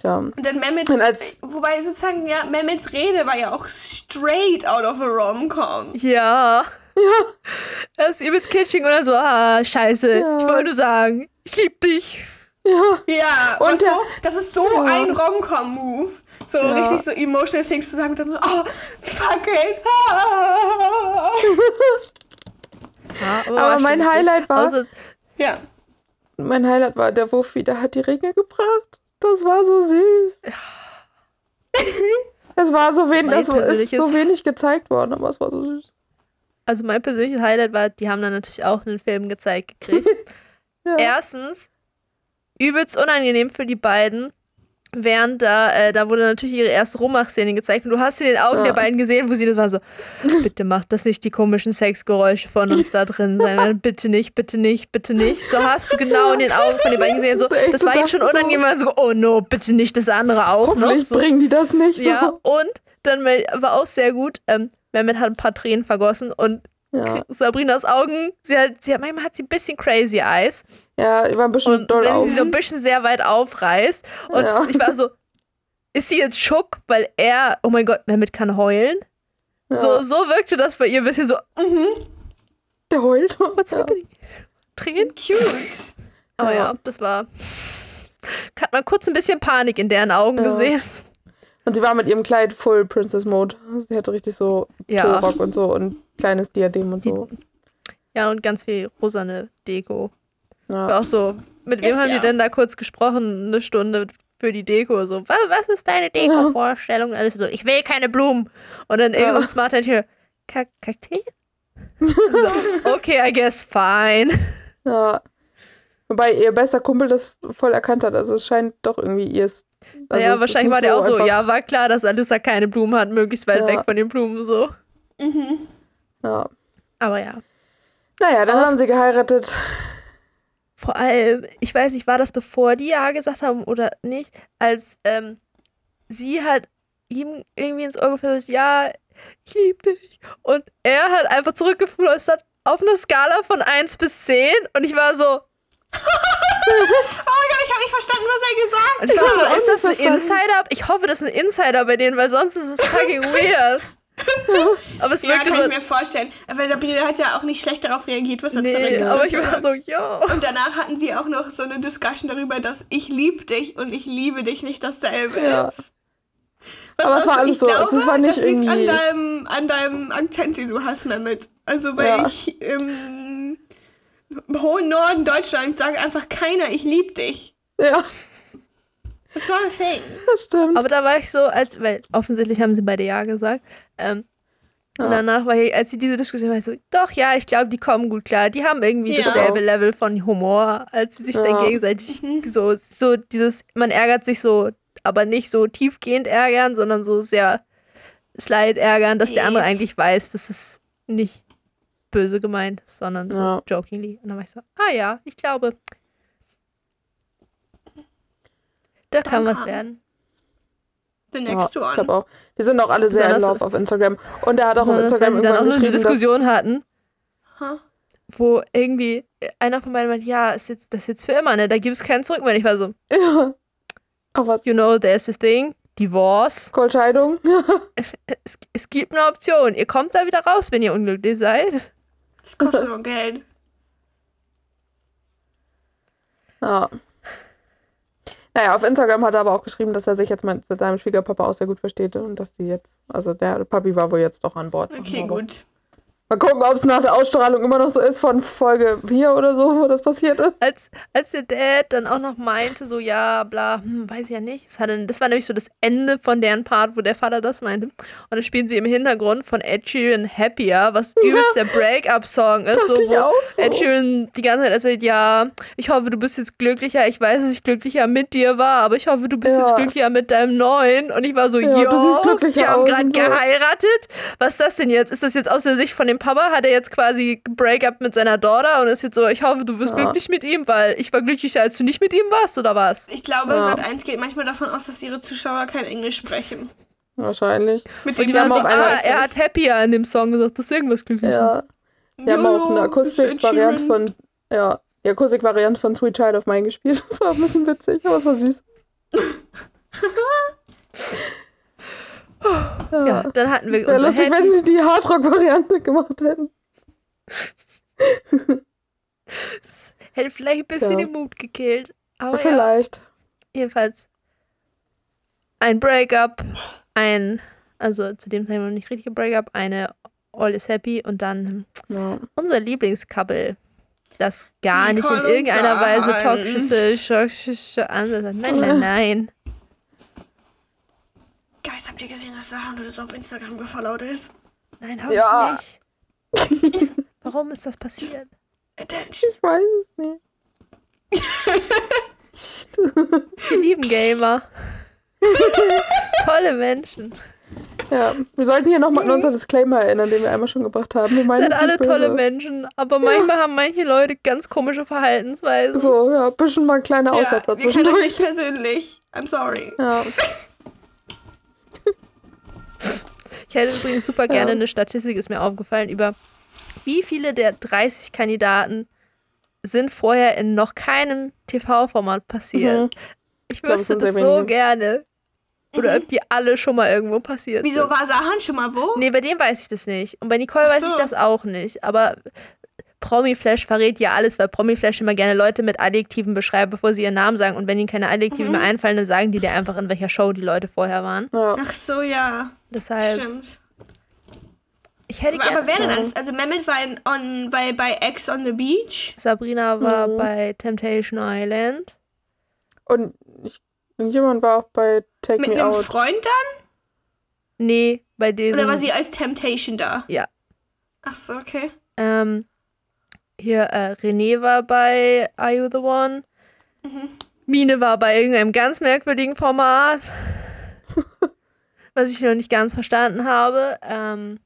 S4: Tja.
S3: Und dann Mehmet,
S4: Und als-
S3: wobei sozusagen, ja, Mehmets Rede war ja auch straight out of a rom-com.
S2: Ja. Ja. Er ist übelst kitschig und dann so, ah, scheiße,
S4: Ja.
S2: ich wollte nur sagen, ich lieb dich.
S4: Ja.
S3: Ja,
S4: Und der-
S3: so, das ist so
S4: Ja.
S3: ein Rom-Com-Move. So
S4: Ja.
S3: richtig so emotional things zu sagen und dann so, oh, fuck it. Ah.
S2: Ja,
S4: Aber
S2: war
S4: mein Highlight war,
S2: Außer,
S3: ja.
S4: mein Highlight war, der Wuffi, der hat die Ringe gebracht. Das war so süß. Es war so wenig, das ist so wenig gezeigt worden, aber es war so süß.
S2: also mein persönliches Highlight war, die haben dann natürlich auch einen Film gezeigt gekriegt.
S4: Ja.
S2: Erstens, übelst unangenehm für die beiden. Während da, äh, da wurde natürlich ihre erste Rummach-Szene gezeigt und du hast in den Augen
S4: Ja.
S2: der beiden gesehen, wo sie das war so, bitte macht das nicht die komischen Sexgeräusche von uns da drin sein, bitte nicht, bitte nicht, bitte nicht. So hast du genau in den Augen von den beiden gesehen, so,
S4: Das
S2: war ihnen schon unangenehm, so, oh no, bitte nicht das andere auch noch.
S4: Hoffentlich
S2: So.
S4: bringen die das nicht.
S2: Ja,
S4: So.
S2: und dann war auch sehr gut, ähm, Mehmet hat ein paar Tränen vergossen und
S4: Ja.
S2: Sabrinas Augen, sie hat, sie hat, manchmal hat sie ein bisschen crazy eyes.
S4: ja, die war ein bisschen
S2: Und
S4: doll
S2: wenn sie so ein bisschen sehr weit aufreißt. Und
S4: Ja.
S2: ich war so, ist sie jetzt schock, weil er, oh mein Gott, Mehmet kann heulen?
S4: ja.
S2: So, so wirkte das bei ihr ein bisschen so,
S4: der heult.
S2: what's
S4: ja.
S2: happening? Tränen?
S3: Cute.
S2: Aber ja.
S4: Ja.
S2: das war, hat man kurz ein bisschen Panik in deren Augen gesehen.
S4: Und sie war mit ihrem Kleid Full Princess Mode. Sie hatte richtig so
S2: Ja.
S4: Rock und so und kleines Diadem und so.
S2: Ja, und ganz viel rosane Deko. War
S4: Ja.
S2: auch so, mit wem
S3: Ist
S2: haben
S3: ja.
S2: die denn da kurz gesprochen? Eine Stunde für die Deko. So, was, was ist deine Deko-Vorstellung? Und alles so, ich will keine Blumen. Und dann irgendein
S4: Ja.
S2: Smarter hier, Ka Kakteen? so, okay, I guess fine.
S4: ja. Wobei ihr bester Kumpel das voll erkannt hat. Also es scheint doch irgendwie ihr. Also
S2: naja, wahrscheinlich war der auch so, ja, war klar, dass Alissa keine Blumen hat, möglichst weit
S4: Ja.
S2: weg von den Blumen, so.
S3: Mhm.
S4: Ja.
S2: Aber ja.
S4: Naja, dann
S2: Auf-
S4: haben sie geheiratet.
S2: Vor allem, ich weiß nicht, war das bevor die Ja gesagt haben oder nicht, als ähm, sie hat ihm irgendwie ins Ohr geflüstert, ja, ich liebe dich. Und er hat einfach zurückgeflüstert auf einer Skala von 1 bis 10 und ich war so,
S3: Oh mein Gott, ich habe nicht verstanden, was er gesagt
S2: und ich war so, ist das ein. Insider? Ich hoffe, das ist ein Insider bei denen, weil sonst ist es fucking weird. Aber es
S3: Ja,
S2: wirkte
S3: kann ich
S2: so,
S3: mir vorstellen. Weil Sabrina hat ja auch nicht schlecht darauf reagiert, was er
S2: nee,
S3: zurückgesagt
S2: aber ich
S3: hat.
S2: war so, yo.
S3: Und danach hatten sie auch noch so eine Discussion darüber, dass ich liebe dich und ich liebe dich nicht dasselbe
S4: Ja.
S3: ist. Was
S4: Aber es war alles
S3: ich
S4: so,
S3: glaube,
S4: es war nicht
S3: das liegt an
S4: irgendwie-
S3: deinem, an deinem Akzent, den du hast, Mehmet. Also, weil
S4: Ja.
S3: ich im hohen Norden Deutschland sage einfach keiner, ich liebe dich.
S4: Ja,
S3: Das war ein Thing.
S4: das stimmt.
S2: Aber da war ich so, als, weil offensichtlich haben sie beide Ja gesagt. Ähm, Und
S4: Ja.
S2: danach war ich, als sie diese Diskussion war, ich so, doch, ja, ich glaube, die kommen gut klar. Die haben irgendwie
S3: Ja.
S2: dasselbe Level von Humor, als sie sich dann
S4: Ja.
S2: gegenseitig so, so dieses, man ärgert sich so, aber nicht so tiefgehend ärgern, sondern so sehr slight ärgern, dass der andere eigentlich weiß, dass es nicht böse gemeint ist, sondern so jokingly. Und dann war ich so, ah ja, ich glaube, da kann was werden.
S3: The
S4: Ja,
S3: next
S4: ich
S3: one.
S4: glaube auch. Die sind auch alle sehr in
S2: Besonders-
S4: Love auf Instagram. Und er hat auch auf
S2: Besonders,
S4: Instagram
S2: sie dann auch noch eine Diskussion hatten.
S3: Huh?
S2: wo irgendwie einer von beiden meint, ja, ist jetzt, das ist jetzt für immer, ne? Da gibt es keinen Zurück mehr. Ich war so,
S4: Ja. Ach was,
S2: you know, there's a thing, Divorce.
S4: Goldscheidung?
S2: Es, es gibt eine Option. Ihr kommt da wieder raus, wenn ihr unglücklich seid.
S3: Das kostet nur Geld.
S4: Ja. Naja, auf Instagram hat er aber auch geschrieben, dass er sich jetzt mit seinem Schwiegerpapa auch sehr gut versteht und dass die jetzt, also der Papi war wohl jetzt doch an Bord.
S3: Okay, gut.
S4: Mal gucken, ob es nach der Ausstrahlung immer noch so ist von Folge 4 oder so, wo das passiert ist.
S2: Als, als der Dad dann auch noch meinte, so, ja, bla, hm, weiß ich ja nicht. Das, hatte, das war nämlich so das Ende von deren Part, wo der Vater das meinte. Und dann spielen sie im Hintergrund von Ed Sheeran Happier, was übelst der Break-up-Song ist. So, wo
S4: so.
S2: Ed Sheeran die ganze Zeit erzählt, ja, ich hoffe, du bist jetzt glücklicher. Ich weiß, dass ich glücklicher mit dir war, aber ich hoffe, du bist
S4: Ja.
S2: jetzt glücklicher mit deinem Neuen. Und ich war so,
S4: Ja,
S2: jo,
S4: du siehst glücklicher
S2: wir haben gerade
S4: so.
S2: geheiratet. Was ist das denn jetzt? Ist das jetzt aus der Sicht von dem Papa? Hat er jetzt quasi Break-up mit seiner Daughter und ist jetzt so, ich hoffe, du bist
S4: Ja.
S2: glücklich mit ihm, weil ich war glücklicher, als du nicht mit ihm warst, oder was?
S3: Ich glaube,
S4: Ja.
S3: Sat 1 geht manchmal davon aus, dass ihre Zuschauer kein Englisch sprechen.
S4: Wahrscheinlich.
S3: Mit
S2: Und
S3: dem
S2: die
S4: haben
S2: so,
S4: auch
S2: ah, er hat Happier in dem Song gesagt, das ist irgendwas Glückliches.
S4: Ja. Wir haben auch eine Akustikvariante von, ja, die Akustikvariante von Sweet Child of Mine gespielt. Das war ein bisschen witzig, aber es war süß. ja.
S2: Ja, dann hatten wir
S4: Wäre
S2: unser
S4: lustig, wenn
S2: Happy.
S4: sie die Hardrock-Variante gemacht hätten.
S2: Hätte vielleicht ein bisschen
S4: Ja.
S2: den Mut gekillt. Aber ja,
S4: Vielleicht.
S2: jedenfalls ein Breakup, ein, also zu dem Zeitpunkt noch nicht richtige Breakup, eine All is Happy und dann
S4: Ja.
S2: unser Lieblingscouple, das gar nicht
S3: Nicole
S2: in
S3: und
S2: irgendeiner Weise toxische, toxische Ansätze hat. Nein, nein, nein.
S3: Guys, habt ihr gesehen, dass Sarah nur das auf Instagram gefollowt ist?
S2: Nein, hab
S4: Ja.
S2: ich nicht. Warum ist das passiert?
S3: Attention.
S4: Ich weiß es nicht.
S2: Wir lieben Gamer. Tolle Menschen.
S4: Ja, wir sollten hier nochmal an unser Disclaimer erinnern, den wir einmal schon gebracht haben. Wir meinen
S2: Sind
S4: es
S2: alle
S4: böse.
S2: tolle Menschen, aber manchmal haben manche Leute ganz komische Verhaltensweisen.
S4: So, ja, ein bisschen mal ein kleiner
S3: Ja,
S4: Aussetzer
S3: wir kennen euch nicht persönlich. I'm sorry.
S4: Ja.
S2: Ich hätte übrigens super gerne
S4: Ja.
S2: eine Statistik, ist mir aufgefallen, über wie viele der 30 Kandidaten sind vorher in noch keinem TV-Format passiert.
S4: Mhm.
S2: Ich wüsste das so
S4: wenige.
S2: gerne. Oder ob die alle schon mal irgendwo passiert
S3: Wieso
S2: sind.
S3: war Sahan schon mal wo?
S2: Nee, bei dem weiß ich das nicht. Und bei Nicole
S3: Ach
S2: weiß ich
S3: so.
S2: das auch nicht. Aber Promiflash verrät ja alles, weil Promiflash immer gerne Leute mit Adjektiven beschreibt, bevor sie ihren Namen sagen. Und wenn ihnen keine Adjektive
S3: Mhm.
S2: mehr einfallen, dann sagen die dir einfach, in welcher Show die Leute vorher waren.
S4: ja.
S3: Ach so, ja.
S2: Deshalb,
S3: Stimmt.
S2: ich hätte
S3: Aber,
S2: gerne.
S3: aber wer denn alles? Also Mehmet war in, on, bei, bei Ex on the Beach.
S2: Sabrina war
S4: Mhm.
S2: bei Temptation Island.
S4: Und ich, irgendjemand war auch bei Take
S3: Mit
S4: Me
S3: einem
S4: Out.
S3: Freund da?
S2: Nee, bei diesem.
S3: Oder war sie als Temptation da?
S2: Ja.
S3: Ach so, okay.
S2: ähm, hier, äh, René war bei Are You the One?
S3: Mhm.
S2: Mine war bei irgendeinem ganz merkwürdigen Format, was ich noch nicht ganz verstanden habe. Ähm,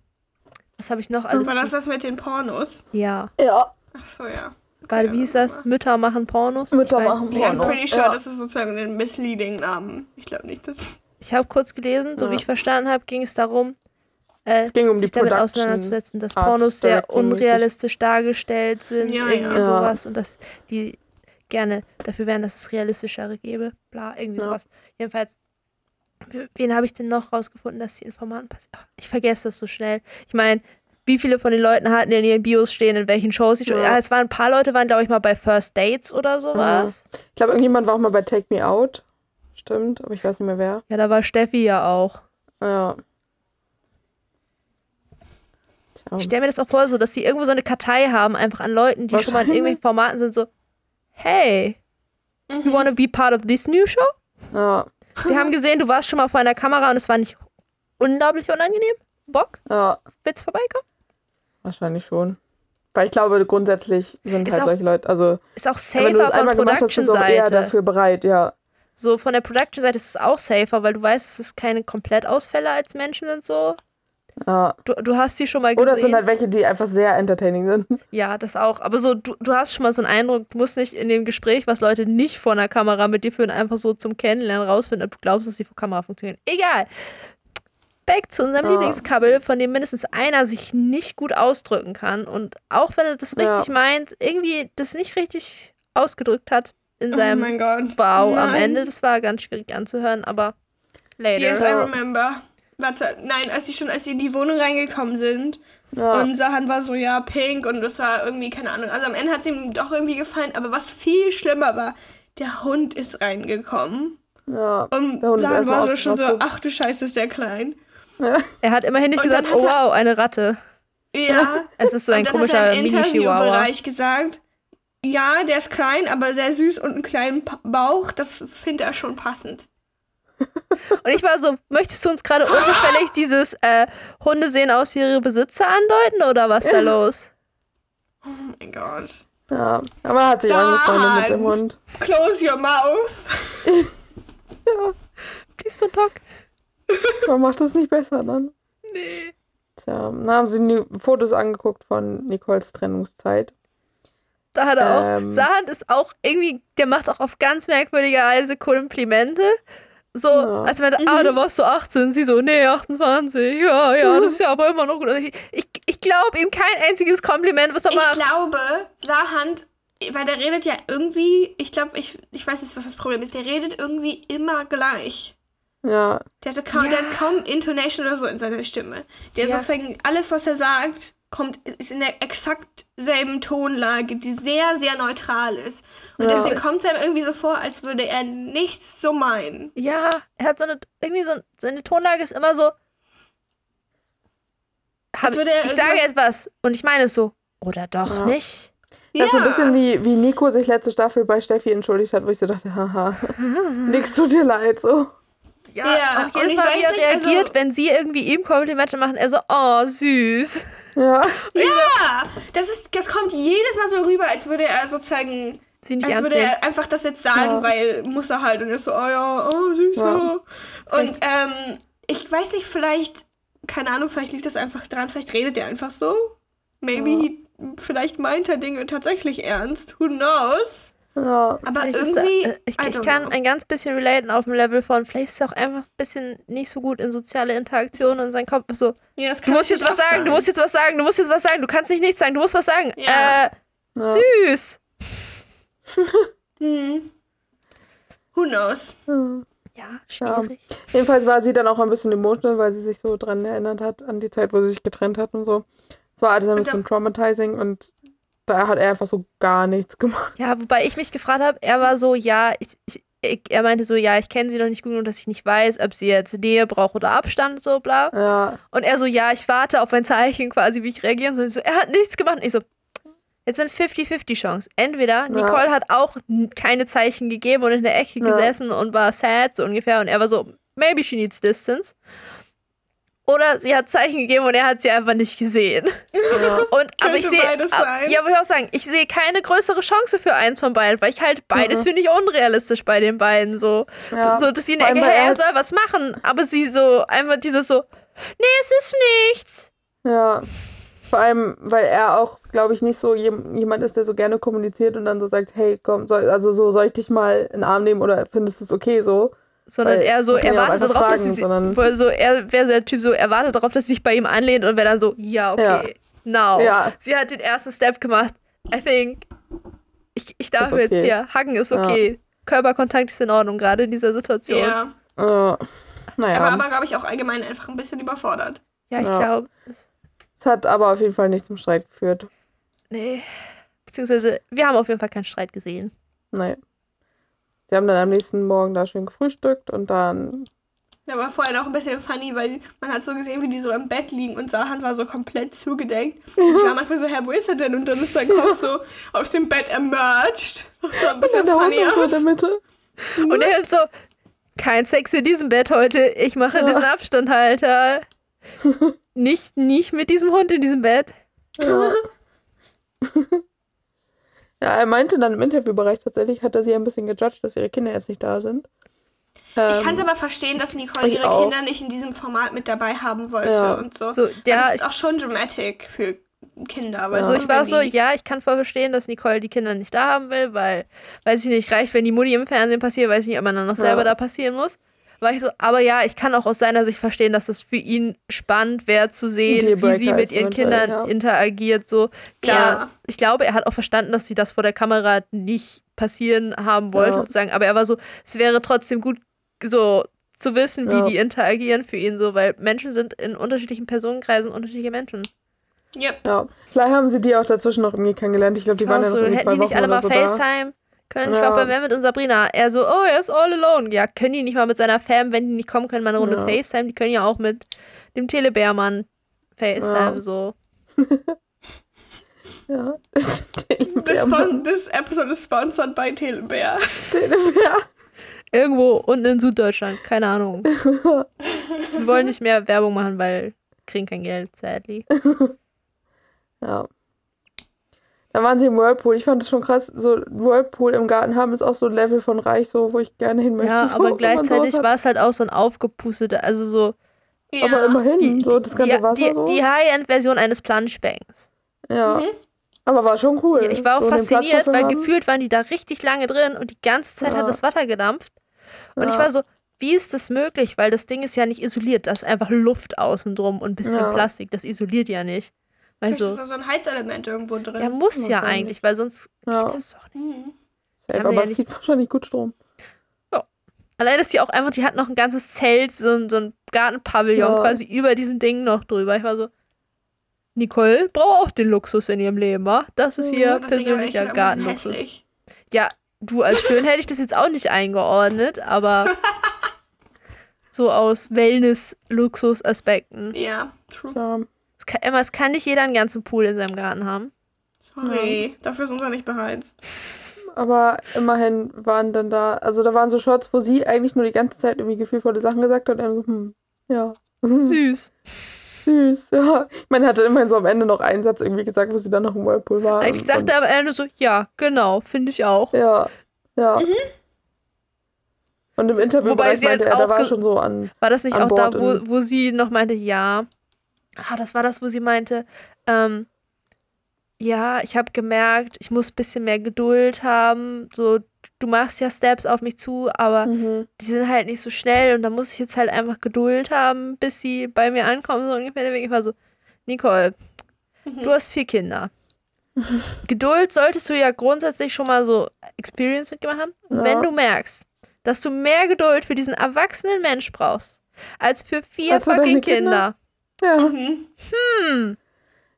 S2: was habe ich noch alles?
S3: War das das mit den Pornos?
S2: Ja.
S4: Ja,
S3: Ach so, ja.
S2: Warte, wie hieß das? Mütter machen Pornos?
S4: Mütter machen
S2: nicht.
S3: Ich bin
S4: Porno.
S3: pretty sure,
S4: Ja.
S3: das ist sozusagen ein misleading Namen. Ich glaube nicht, dass.
S2: Ich habe kurz gelesen, so wie
S4: Ja.
S2: ich verstanden habe, ging es darum, äh,
S4: es ging um die
S2: sich damit
S4: Production.
S2: auseinanderzusetzen, dass
S4: Art
S2: Pornos sehr unrealistisch dargestellt sind,
S3: Ja,
S2: irgendwie
S3: ja.
S2: sowas und dass die gerne dafür wären, dass es realistischere gäbe, bla, irgendwie
S4: Ja.
S2: sowas. Jedenfalls, wen habe ich denn noch rausgefunden, dass die Informaten passieren? Ach, Ich vergesse das so schnell. Ich meine, wie viele von den Leuten hatten in ihren Bios stehen, in welchen Shows sie schon.
S4: Ja.
S2: Ja, es waren ein paar Leute, waren, glaube ich, mal bei First Dates oder sowas.
S4: Ich glaube, irgendjemand war auch mal bei Take Me Out. Stimmt, aber ich weiß nicht mehr wer.
S2: Ja, da war Steffi ja auch.
S4: Ja. Tja.
S2: Ich stelle mir das auch vor, so, dass die irgendwo so eine Kartei haben, einfach an Leuten, die schon mal in irgendwelchen Formaten sind, so, hey,
S3: Mhm.
S2: you wanna be part of this new show?
S4: Ja,
S2: Wir haben gesehen, du warst schon mal vor einer Kamera und es war nicht unglaublich unangenehm. Bock?
S4: ja,
S2: Willst du vorbeikommen?
S4: wahrscheinlich schon. Weil ich glaube, grundsätzlich sind
S2: Ist
S4: halt
S2: auch
S4: solche Leute, also
S2: Ist auch
S4: wenn du das
S2: safer von
S4: einmal gemacht hast, bist du auch eher dafür bereit, ja.
S2: So, von der Production-Seite ist es auch safer, weil du weißt, dass es keine Komplettausfälle als Menschen sind, so.
S4: Ja.
S2: Du, du hast sie schon mal gesehen.
S4: Oder es sind halt welche, die einfach sehr entertaining sind.
S2: Ja, das auch. Aber so, du, du hast schon mal so einen Eindruck, du musst nicht in dem Gespräch, was Leute nicht vor einer Kamera mit dir führen, einfach so zum Kennenlernen rausfinden, ob du glaubst, dass sie vor Kamera funktionieren. Egal. Back zu unserem
S4: Ja.
S2: Lieblingskabel, von dem mindestens einer sich nicht gut ausdrücken kann. Und auch wenn er das
S4: Ja.
S2: richtig meint, irgendwie das nicht richtig ausgedrückt hat in
S3: Oh
S2: seinem
S3: mein Gott.
S2: Wow am
S3: Nein.
S2: Ende. Das war ganz schwierig anzuhören, aber later.
S3: Yes, I
S4: Ja.
S3: remember. Warte, nein, als sie schon, als sie in die Wohnung reingekommen sind
S4: Ja.
S3: und Sahan war so, ja, pink und das war irgendwie, keine Ahnung. Also am Ende hat es ihm doch irgendwie gefallen, aber was viel schlimmer war, der Hund ist reingekommen.
S4: ja.
S3: Und
S4: Der Hund ist
S3: Sahan
S4: erstmal
S3: war so schon so, ach du Scheiße, ist der klein.
S2: Er hat immerhin nicht
S3: Und
S2: gesagt, oh wow, eine Ratte.
S3: Ja.
S2: Es ist so ein
S3: und dann
S2: komischer
S3: hat er im
S2: Mini-Chihuahua.
S3: Interviewbereich gesagt, ja, der ist klein, aber sehr süß und einen kleinen Pa- Bauch. Das findet er schon passend.
S2: Und ich war so, möchtest du uns gerade unterschwellig dieses äh, Hunde sehen aus wie ihre Besitzer andeuten oder was ist da los?
S3: Oh mein Gott.
S4: Ja, aber er hat sich angefreundet mit dem. Hund.
S3: Close your mouth.
S2: Please don't talk.
S4: Man macht es nicht besser dann.
S2: Nee.
S4: Tja, dann haben sie die Fotos angeguckt von Nicoles Trennungszeit.
S2: Da hat er auch.
S4: Ähm.
S2: Sahand ist auch irgendwie, der macht auch auf ganz merkwürdige Weise Komplimente. So,
S4: Ja.
S2: als wenn, ah, da warst du 18. Sie so, nee, 28. Ja, ja, das ist ja aber immer noch gut. Ich, ich, ich glaube ihm kein einziges Kompliment, was er
S3: Ich
S2: macht.
S3: glaube, Sahand, weil der redet ja irgendwie, ich glaube, ich, ich weiß jetzt, was das Problem ist, der redet irgendwie immer gleich.
S4: Ja,
S3: Der, hatte kaum,
S2: Ja.
S3: der hat kaum Intonation oder so in seiner Stimme. Der
S2: Ja.
S3: sozusagen, alles, was er sagt, kommt, ist in der exakt selben Tonlage, die sehr, sehr neutral ist. Und
S4: Ja.
S3: deswegen kommt es einem irgendwie so vor, als würde er nichts so meinen.
S2: Ja, er hat so eine, irgendwie so, seine Tonlage ist immer so. Hab,
S3: er
S2: ich sage etwas und ich meine es so. Oder doch
S4: Ja.
S2: nicht?
S4: das ist so ein bisschen wie, wie Nico sich letzte Staffel bei Steffi entschuldigt hat, wo ich so dachte, haha, nix tut dir leid, so.
S2: Ja,
S3: Ja,
S2: auch
S3: und
S2: jedes
S3: ich
S2: Mal, wie
S3: weiß
S2: er
S3: nicht, also-
S2: reagiert, wenn sie irgendwie ihm Komplimente machen, er so, oh, süß.
S4: Ja,
S3: Ja, das, ist, das kommt jedes Mal so rüber, als würde er sozusagen,
S2: Sie nicht
S3: als würde
S2: nehmen.
S3: er einfach das jetzt sagen,
S4: Ja.
S3: weil muss er halt. Und er ist so, oh ja, oh süß,
S4: Ja.
S3: ja. Und ähm, ich weiß nicht, vielleicht, keine Ahnung, vielleicht liegt das einfach dran, vielleicht redet er einfach so. Maybe,
S4: Ja.
S3: vielleicht meint er Dinge tatsächlich ernst. Who knows?
S4: Ja.
S3: Aber
S2: ist
S3: irgendwie,
S2: er- äh, ich, ich kann
S3: know.
S2: ein ganz bisschen relaten auf dem Level von, vielleicht ist er auch einfach ein bisschen nicht so gut in soziale Interaktion und sein Kopf ist so,
S3: ja,
S2: du musst jetzt was sagen, du
S3: sein.
S2: musst jetzt was sagen, du musst jetzt was sagen, du kannst nicht nichts sagen, du musst was sagen.
S3: Ja.
S2: Äh,
S4: Ja.
S2: süß.
S3: Hm. Who knows?
S4: Hm.
S2: Ja, schwierig.
S4: Jedenfalls war sie dann auch ein bisschen emotional, weil sie sich so dran erinnert hat, an die Zeit, wo sie sich getrennt hat und so. Es war alles ein bisschen traumatizing und da hat er einfach so gar nichts gemacht.
S2: Ja, wobei ich mich gefragt habe, er war so, ja, ich, ich, ich, er meinte so, ja, ich kenne sie noch nicht gut und dass ich nicht weiß, ob sie jetzt Nähe braucht oder Abstand, so bla.
S4: Ja,
S2: Und er so, ja, ich warte auf ein Zeichen quasi, wie ich reagieren soll. So, er hat nichts gemacht. Und ich so, jetzt sind 50-50 Chance. Entweder Nicole hat auch keine Zeichen gegeben und in der Ecke
S4: Ja.
S2: gesessen und war sad, so ungefähr. Und er war so, maybe she needs distance. Oder sie hat Zeichen gegeben und er hat sie einfach nicht gesehen.
S4: ja.
S2: Und, aber ich sehe,
S3: beides
S2: ab-
S3: sein.
S2: ja, aber ich auch sagen, ich sehe keine größere Chance für eins von beiden, weil ich halt beides
S4: Mhm.
S2: finde ich unrealistisch bei den beiden so.
S4: Ja.
S2: So, dass sie in der Ecke, hey,
S4: er
S2: soll was machen, aber sie so, einfach dieses so, nee, es ist nichts.
S4: Ja. Vor allem, weil er auch, glaube ich, nicht so jem- jemand ist, der so gerne kommuniziert und dann so sagt, hey, komm, soll, also so soll ich dich mal in den Arm nehmen oder findest du es okay so?
S2: Sondern
S4: Weil
S2: er so, er
S4: ja
S2: wartet darauf, dass sie, so, er wäre so der Typ so, er wartet darauf, dass sie sich bei ihm anlehnt und wäre dann so, ja, okay,
S4: Ja.
S2: now.
S4: Ja.
S2: Sie hat den ersten Step gemacht. I think, ich, ich darf
S4: okay.
S2: jetzt hier, Hacken ist okay. Körperkontakt ist in Ordnung, gerade in dieser Situation.
S3: Ja.
S4: Äh, naja.
S3: Er war aber, glaube ich, auch allgemein einfach ein bisschen überfordert.
S2: Ja, ich
S4: Ja.
S2: glaube,
S4: es hat aber auf jeden Fall nicht zum Streit geführt.
S2: nee. Beziehungsweise, wir haben auf jeden Fall keinen Streit gesehen.
S4: Nein. Sie haben dann am nächsten Morgen da schön gefrühstückt und dann.
S3: Der war vorher noch ein bisschen funny, weil man hat so gesehen, wie die so im Bett liegen und Sahan war so komplett zugedeckt. Und ich war manchmal so, Herr, wo ist er denn? Und dann ist sein Kopf so aus dem Bett emerged. Das sah ein
S4: Und
S3: bisschen
S4: der Hund
S3: funny
S4: ist so in
S3: aus.
S4: der Mitte.
S2: Und er hat so, kein Sex in diesem Bett heute. Ich mache
S4: Ja.
S2: diesen Abstandhalter. nicht, nicht mit diesem Hund in diesem Bett.
S4: Ja. ja, er meinte dann im Interviewbereich tatsächlich, hat er sie ein bisschen gejudged, dass ihre Kinder jetzt nicht da sind.
S3: Ich kann es
S4: Ähm,
S3: aber verstehen, dass Nicole ihre
S4: auch.
S3: Kinder nicht in diesem Format mit dabei haben wollte
S4: Ja.
S3: und so.
S2: So,
S3: Aber
S2: ja,
S3: das ist auch schon dramatic für Kinder.
S4: Ja.
S3: Weißt
S2: so, ich war so, ja, ich kann voll verstehen, dass Nicole die Kinder nicht da haben will, weil, weiß ich nicht, reicht, wenn die Mutti im Fernsehen passiert, weiß ich nicht, ob man dann noch selber
S4: Ja.
S2: da passieren muss. War ich so, aber ja, ich kann auch aus seiner Sicht verstehen, dass es für ihn spannend wäre zu sehen, wie sie mit ihren Kindern
S4: ja.
S2: interagiert. So, klar,
S3: Ja.
S2: ich glaube, er hat auch verstanden, dass sie das vor der Kamera nicht passieren haben wollte,
S4: Ja.
S2: sozusagen. Aber er war so, es wäre trotzdem gut, so zu wissen, wie
S4: Ja.
S2: die interagieren für ihn, so, weil Menschen sind in unterschiedlichen Personenkreisen unterschiedliche Menschen.
S3: Yep.
S4: ja. Vielleicht haben sie die auch dazwischen noch irgendwie kennengelernt. Ich glaube, die waren
S2: Auch
S4: ja noch
S2: so,
S4: irgendwie
S2: hätten
S4: zwei
S2: die nicht
S4: Wochen
S2: alle mal
S4: so da.
S2: FaceTime können? Ich
S4: Ja.
S2: war bei Mehmet und Sabrina. Er so, oh, er ist all alone. Ja, können die nicht mal mit seiner Fam, wenn die nicht kommen können, mal eine Runde
S4: Ja.
S2: FaceTime? Die können ja auch mit dem Telebärmann FaceTime,
S4: Ja.
S2: so.
S4: Ja. Mann.
S3: this episode is sponsored by Telebär.
S4: Telemär.
S2: Irgendwo unten in Süddeutschland, keine Ahnung. Wir wollen nicht mehr Werbung machen, weil wir kriegen kein Geld, sadly.
S4: Ja. Da waren sie im Whirlpool. Ich fand das schon krass. So Whirlpool im Garten haben ist auch so ein Level von reich, so wo ich gerne hin möchte.
S2: Ja,
S4: so,
S2: aber gleichzeitig war es halt auch so ein aufgepusteter, also so
S3: Ja.
S4: Aber immerhin,
S2: die,
S4: so das ganze
S2: die,
S4: Wasser
S2: die,
S4: so.
S2: die High-End-Version eines Planschbeckens.
S4: ja.
S3: Mhm.
S4: Aber war schon cool.
S2: Ich war auch
S4: so
S2: fasziniert, weil
S4: haben.
S2: gefühlt waren die da richtig lange drin und die ganze Zeit
S4: Ja.
S2: hat das Wasser gedampft. Und ich
S4: Ja.
S2: war so, wie ist das möglich? Weil das Ding ist ja nicht isoliert, da ist einfach Luft außen drum und ein bisschen
S4: Ja.
S2: Plastik, das isoliert ja nicht. Weil
S3: Vielleicht ist
S2: so,
S3: da so ein Heizelement irgendwo drin.
S2: der muss ja eigentlich, weil sonst
S4: Ja.
S2: geht das doch nicht.
S3: Mhm.
S4: Safe, aber
S2: ja
S4: es zieht wahrscheinlich gut Strom.
S2: Allein, dass die auch einfach, die hat noch ein ganzes Zelt, so, ein- so ein Gartenpavillon
S4: Ja.
S2: quasi über diesem Ding noch drüber. Ich war so, Nicole braucht auch den Luxus in ihrem Leben, wa? Das ist
S3: Ja,
S2: ihr
S3: das
S2: persönlicher Gartenluxus. Ja, du als schön hätte ich das jetzt auch nicht eingeordnet, aber so aus Wellness-Luxus-Aspekten.
S3: Ja, true.
S4: Ja.
S2: Es kann, Emma, es kann nicht jeder einen ganzen Pool in seinem Garten haben.
S3: Sorry, dafür ist unser nicht beheizt.
S4: Aber immerhin waren dann da, also da waren so Shots, wo sie eigentlich nur die ganze Zeit irgendwie gefühlvolle Sachen gesagt hat. Und dann so, hm, ja.
S2: Süß.
S4: Süß, ja. Ich meine, er hatte immerhin so am Ende noch einen Satz irgendwie gesagt, wo sie dann noch im Whirlpool war.
S2: Eigentlich
S4: und,
S2: sagte er am Ende so, ja, genau, finde ich auch.
S4: Ja, ja. Und im Interview
S2: Wobei sie
S4: meinte
S2: halt
S4: er, da war schon so an.
S2: War das nicht auch da, wo, wo sie noch meinte, ja. Ah, das war das, wo sie meinte, ähm, ja, ich habe gemerkt, ich muss ein bisschen mehr Geduld haben. So, du machst ja Steps auf mich zu, aber
S4: Mhm.
S2: die sind halt nicht so schnell und da muss ich jetzt halt einfach Geduld haben, bis sie bei mir ankommen, so ungefähr. Deswegen Ich war so, Nicole, du hast vier Kinder. Geduld solltest du ja grundsätzlich schon mal so Experience mitgemacht haben.
S4: Ja.
S2: wenn du merkst, dass du mehr Geduld für diesen erwachsenen Mensch brauchst, als für vier
S4: Als für deine
S2: fucking
S4: Kinder?
S2: Kinder.
S4: Ja,
S3: Mhm.
S2: Hm,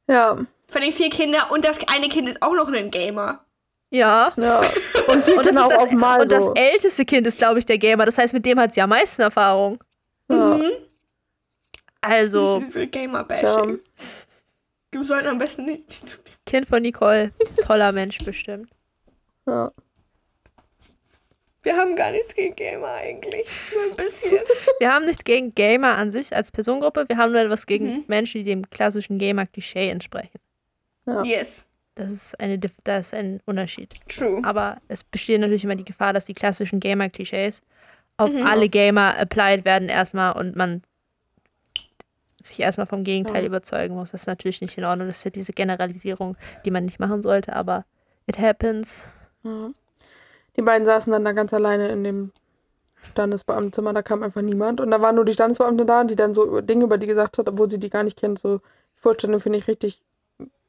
S4: ja,
S3: Von den vier Kindern und das eine Kind ist auch noch ein Gamer.
S2: ja.
S4: ja. Und sie
S2: Und das, das, und das
S4: so.
S2: älteste Kind ist, glaube ich, der Gamer. Das heißt, mit dem hat sie am meisten Erfahrung.
S4: Ja.
S3: Mhm.
S2: Also,
S3: Das ist
S4: Tja.
S3: Gamer-Bashing. Du sollten am besten nicht.
S2: Kind von Nicole. Toller Mensch bestimmt.
S4: Ja.
S3: Wir haben gar nichts gegen Gamer eigentlich. Nur ein bisschen.
S2: Wir haben nichts gegen Gamer an sich als Personengruppe. Wir haben nur etwas gegen
S3: Mhm.
S2: Menschen, die dem klassischen Gamer-Klischee entsprechen.
S4: Ja.
S3: Yes.
S2: Das ist, eine, das ist ein Unterschied.
S3: True.
S2: Aber es besteht natürlich immer die Gefahr, dass die klassischen Gamer-Klischees auf
S3: Mhm.
S2: alle Gamer applied werden erstmal und man sich erstmal vom Gegenteil
S4: Ja.
S2: überzeugen muss. Das ist natürlich nicht in Ordnung. Das ist ja diese Generalisierung, die man nicht machen sollte, aber it happens.
S4: Ja. Die beiden saßen dann da ganz alleine in dem Standesbeamtenzimmer, da kam einfach niemand. Und da war nur die Standesbeamtin da, die dann so Dinge über die gesagt hat, obwohl sie die gar nicht kennt. So, die Vorstellung finde ich richtig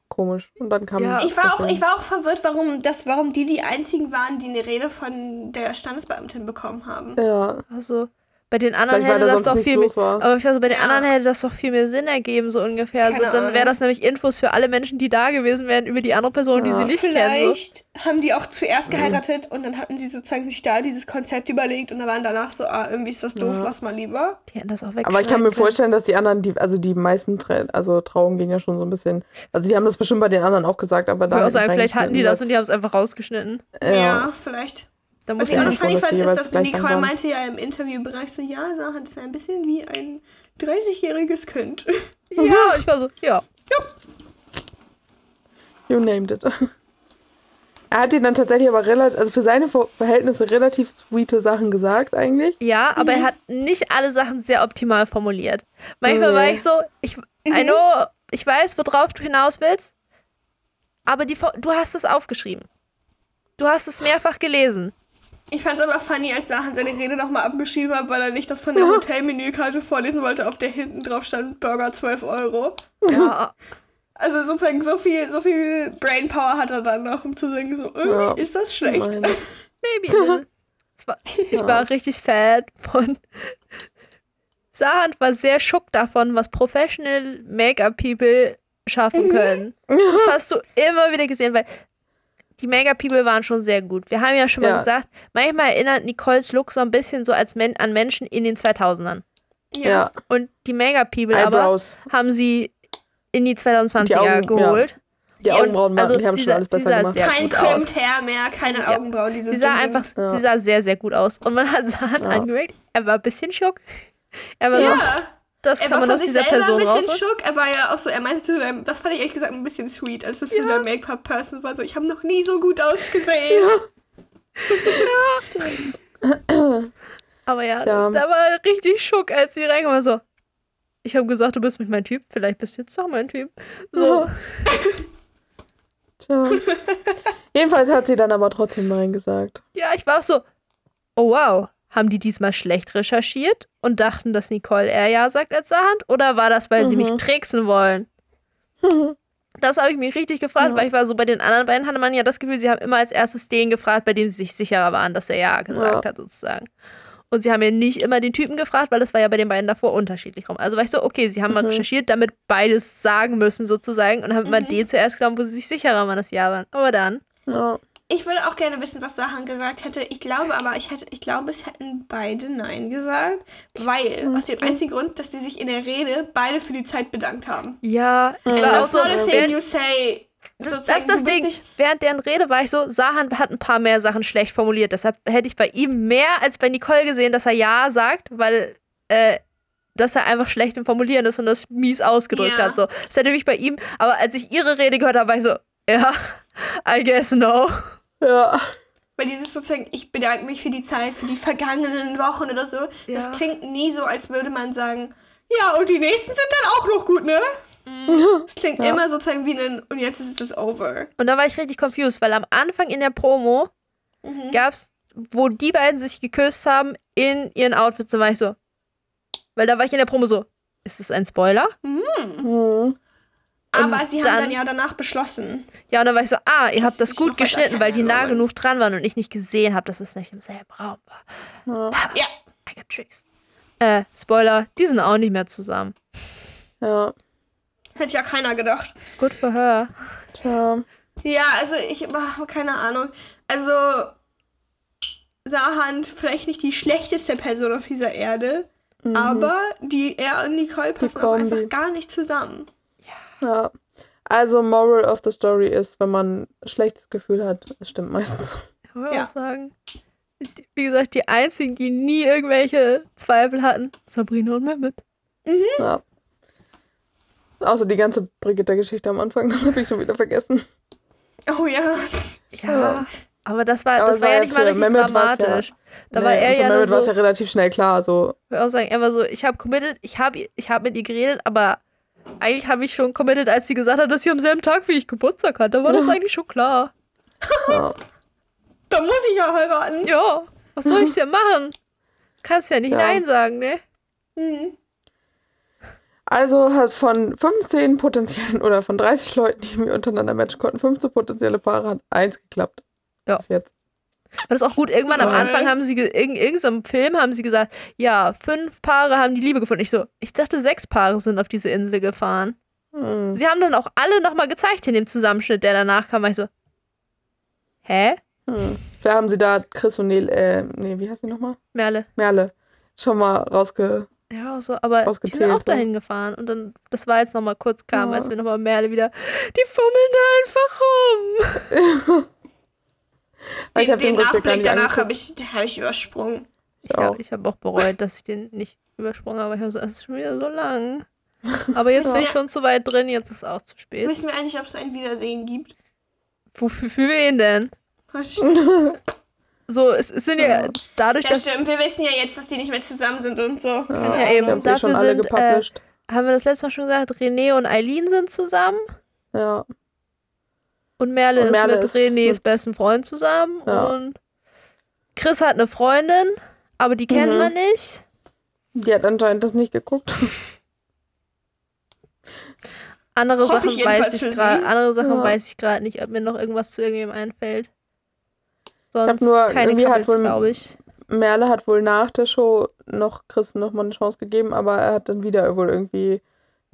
S4: komisch. Und dann kam.
S2: Ja.
S3: Ich war, auch, ich war auch verwirrt, warum, das, warum die die einzigen waren, die eine Rede von der Standesbeamtin bekommen haben.
S4: Ja,
S2: Also bei den anderen
S4: vielleicht
S2: hätte
S4: da
S2: das doch viel mehr. Aber ich weiß, bei den
S3: Ja.
S2: anderen hätte das doch viel mehr Sinn ergeben, so ungefähr. So, dann wäre das nämlich Infos für alle Menschen, die da gewesen wären, über die andere Person, die
S4: Ja.
S2: sie nicht kennen.
S3: Vielleicht haben die auch zuerst geheiratet und dann hatten sie sozusagen sich da dieses Konzept überlegt und dann waren danach so, ah, irgendwie ist das doof,
S4: Ja.
S3: lass mal lieber.
S2: So. Die hätten das auch
S4: Aber ich kann mir vorstellen, dass die anderen, die, also die meisten, Tra also Trauungen gingen ja schon so ein bisschen. Also die haben das bestimmt bei den anderen auch gesagt, aber
S2: Ich
S4: da.
S2: würde auch
S4: ich
S2: sagen, vielleicht hatten die das und die haben es einfach rausgeschnitten.
S3: Ja. vielleicht.
S2: Da
S3: Was
S2: muss
S3: ich auch
S2: ja
S3: noch funny fand, ist, dass Nicole meinte ja im Interviewbereich so, ja, Sarah ist ein bisschen wie ein 30-jähriges Kind.
S2: Ja, ich war so, ja.
S4: You named it. Er hat ihnen dann tatsächlich aber relativ, also für seine Ver- Verhältnisse relativ sweete Sachen gesagt, eigentlich.
S2: Ja, aber er hat nicht alle Sachen sehr optimal formuliert. Manchmal
S4: Nee.
S2: war ich so, ich, I know, ich weiß, worauf du hinaus willst, aber die, du hast es aufgeschrieben. Du hast es mehrfach gelesen.
S3: Ich fand es aber funny, als Sahan seine Rede nochmal abgeschrieben hat, weil er nicht das von der
S4: Ja.
S3: Hotelmenükarte vorlesen wollte, auf der hinten drauf stand Burger 12 Euro.
S2: Ja,
S3: Also sozusagen so viel, so viel Brainpower hat er dann noch, um zu sagen, so, irgendwie
S4: Ja.
S3: ist das schlecht.
S4: Immerhin.
S2: maybe. Es war, ich war richtig Fan von. Sahand war sehr schock davon, was Professional Make-up-People schaffen können. Das hast du immer wieder gesehen, weil die Make-up-People waren schon sehr gut. Wir haben ja schon mal
S4: Ja.
S2: gesagt, manchmal erinnert Nicoles Look so ein bisschen so als Men an Menschen in den 2000ern.
S4: Ja,
S2: Und die Make-up-People aber
S4: Eyebrows.
S2: haben sie in die 2020er
S4: Die Augen, ja.
S2: geholt.
S4: Die
S2: Und
S4: Augenbrauen
S2: also
S4: waren, die haben
S2: sie
S4: schon alles besser gemacht.
S2: sehr
S3: Kein. Crimped Hair mehr, keine. Augenbrauen, die so
S2: Sie sah
S3: dünn
S2: einfach,
S3: sind.
S4: Ja.
S2: sie sah sehr, sehr gut aus. Und man hat Sachen
S4: Ja.
S2: angemerkt, er war ein bisschen schock. Er war so,
S3: Ja,
S2: das
S3: er
S2: kann
S3: war
S2: man aus dieser Person
S3: ein bisschen
S2: raus.
S3: schock. Er war ja auch so, er meinte seinem, das fand ich ehrlich gesagt ein bisschen sweet, als es zu der Make-up-Person war. So, ich habe noch nie so gut ausgesehen.
S2: Aber ja,
S4: Tja.
S2: da war richtig schock, als sie reinkommen. So, ich habe gesagt, du bist nicht mein Typ. Vielleicht bist du jetzt doch mein Typ. So,
S4: Tja. Jedenfalls hat sie dann aber trotzdem Nein gesagt.
S2: ja, ich war auch so, oh wow, haben die diesmal schlecht recherchiert und dachten, dass Nicole eher Ja sagt als Sahand? Oder war das, weil sie mich
S4: Mhm.
S2: tricksen wollen? Das habe ich mich richtig gefragt,
S4: Ja.
S2: weil ich war so, bei den anderen beiden hatte man ja das Gefühl, sie haben immer als erstes den gefragt, bei dem sie sich sicherer waren, dass er Ja gesagt
S4: Ja.
S2: hat, sozusagen. Und sie haben ja nicht immer den Typen gefragt, weil das war ja bei den beiden davor unterschiedlich rum. Also war ich so, okay, sie haben mal
S4: Mhm.
S2: recherchiert, damit beides sagen müssen, sozusagen, und haben immer den zuerst genommen, wo sie sich sicherer waren, dass Ja waren. Aber dann,
S4: Ja.
S3: Ich würde auch gerne wissen, was Sahan gesagt hätte. Ich glaube aber, ich, hätte, ich glaube, es hätten beide Nein gesagt, weil, aus dem einzigen Grund, dass sie sich in der Rede beide für die Zeit bedankt haben.
S2: ja, ich
S4: Mhm.
S2: war auch so,
S3: you say.
S2: das
S3: sozusagen,
S2: ist das Ding. Während deren Rede war ich so, Sahan hat ein paar mehr Sachen schlecht formuliert. Deshalb hätte ich bei ihm mehr als bei Nicole gesehen, dass er Ja sagt, weil äh, dass er einfach schlecht im Formulieren ist und das mies ausgedrückt
S3: Ja.
S2: hat. So. Das hätte mich bei ihm, aber als ich ihre Rede gehört habe, war ich so, ja, I guess no.
S4: Ja.
S3: weil dieses sozusagen, ich bedanke mich für die Zeit, für die vergangenen Wochen oder so,
S2: Ja.
S3: das klingt nie so, als würde man sagen, ja, und die nächsten sind dann auch noch gut, ne? Es klingt
S4: Ja.
S3: immer sozusagen wie ein, und jetzt ist es over.
S2: Und da war ich richtig confused, weil am Anfang in der Promo
S3: Mhm.
S2: gab's, wo die beiden sich geküsst haben in ihren Outfits, da war ich so, weil da war ich in der Promo so, ist das ein Spoiler?
S4: Mhm.
S3: Aber
S2: Und
S3: sie haben
S2: dann-
S3: dann ja danach beschlossen.
S2: Ja, und dann war ich so, ah, ihr habt das gut geschnitten, weil die nah genug dran waren und ich nicht gesehen habe, dass es nicht im selben Raum war.
S4: Ja.
S3: Ja.
S2: I got tricks. Äh, Spoiler, die sind auch nicht mehr zusammen.
S4: ja.
S3: Hätte ja keiner gedacht.
S2: Gut für her.
S4: Tja.
S3: Ja, also ich ah, keine Ahnung. Also Sahand vielleicht nicht die schlechteste Person auf dieser Erde,
S4: Mhm.
S3: aber die er und Nicole passen auch
S4: Kombi.
S3: einfach gar nicht zusammen.
S4: Ja. Also, Moral of the Story ist, wenn man ein schlechtes Gefühl hat, es stimmt meistens.
S2: Ich will
S3: Ja.
S2: auch sagen. Wie gesagt, die einzigen, die nie irgendwelche Zweifel hatten, Sabrina und Mehmet.
S4: Ja. Außer die ganze Brigitte-Geschichte am Anfang, das habe ich schon wieder vergessen.
S3: Oh ja.
S2: Ja.
S4: Ja.
S2: Aber das war,
S4: Aber
S2: das war
S4: war
S2: ja nicht mal richtig
S4: Mehmet war's ja-
S2: dramatisch. Da
S4: Nee,
S2: war er
S4: für
S2: ja nur
S4: Mehmet war es
S2: so,
S4: ja relativ schnell klar, so.
S2: ich würde auch sagen, er war so, ich habe committed, ich habe ich hab mit ihr geredet, aber eigentlich habe ich schon committed, als sie gesagt hat, dass sie am selben Tag wie ich Geburtstag hat. Da war das
S4: Ja.
S2: eigentlich schon klar.
S4: Ja.
S3: Da muss ich ja heiraten.
S2: Ja, was soll ich denn machen? Kannst ja nicht
S4: Ja.
S2: Nein sagen, ne?
S3: Hm.
S4: Also hat von 15 potenziellen oder von 30 Leuten, die mir untereinander matchen konnten, 15 potenzielle Paare, hat eins geklappt.
S2: Ja.
S4: Bis jetzt.
S2: Das ist auch gut. Irgendwann am. Anfang haben sie, in irgendeinem Film haben sie gesagt, ja, fünf Paare haben die Liebe gefunden. Ich so, ich dachte, sechs Paare sind auf diese Insel gefahren.
S4: Hm.
S2: Sie haben dann auch alle nochmal gezeigt in dem Zusammenschnitt, der danach kam. War ich so, hä?
S4: Hm. Vielleicht haben sie da Chris und Nele, äh, nee, wie heißt sie nochmal?
S2: Merle.
S4: Merle. Schon mal rausge...
S2: Ja, so, aber die sind auch
S4: so.
S2: dahin gefahren. Und dann, das war jetzt nochmal kurz kam,
S4: Ja.
S2: als wir nochmal Merle wieder, die fummeln da einfach rum.
S4: Ich
S3: Den,
S4: hab den
S3: den
S4: Rückblick gar
S3: Nachblick danach habe ich, hab ich übersprungen.
S2: Ich
S4: auch.
S2: habe ich hab auch bereut, dass ich den nicht übersprungen habe. Ich war so, es ist schon wieder so lang. Aber jetzt bin ich schon zu weit drin, jetzt ist es auch zu spät.
S3: Wissen wir eigentlich, ob es ein Wiedersehen gibt?
S2: Wofür für wen denn? So, es, es sind ja
S4: Ja.
S2: dadurch,
S3: Ja,
S2: dass
S3: stimmt. Wir wissen ja jetzt, dass die nicht mehr zusammen sind und so.
S4: Ja,
S2: Ja, eben. Dafür
S4: alle
S2: sind, äh, haben wir das letzte Mal schon gesagt, René und Eileen sind zusammen
S4: ja.
S2: Und Merle,
S4: Und Merle
S2: ist mit Renés besten Freund zusammen
S4: Ja.
S2: und Chris hat eine Freundin, aber die kennt
S4: Mhm.
S2: man nicht.
S4: Die hat anscheinend das nicht geguckt.
S2: Andere
S3: Hoffe ich
S2: Sachen weiß ich
S3: für
S2: gerade,
S3: sie.
S2: andere Sachen
S4: Ja.
S2: weiß ich gerade nicht, ob mir noch irgendwas zu irgendjemandem einfällt. Sonst
S4: nur-
S2: keine Couples, glaube ich.
S4: Merle hat wohl nach der Show noch Chris noch mal eine Chance gegeben, aber er hat dann wieder wohl irgendwie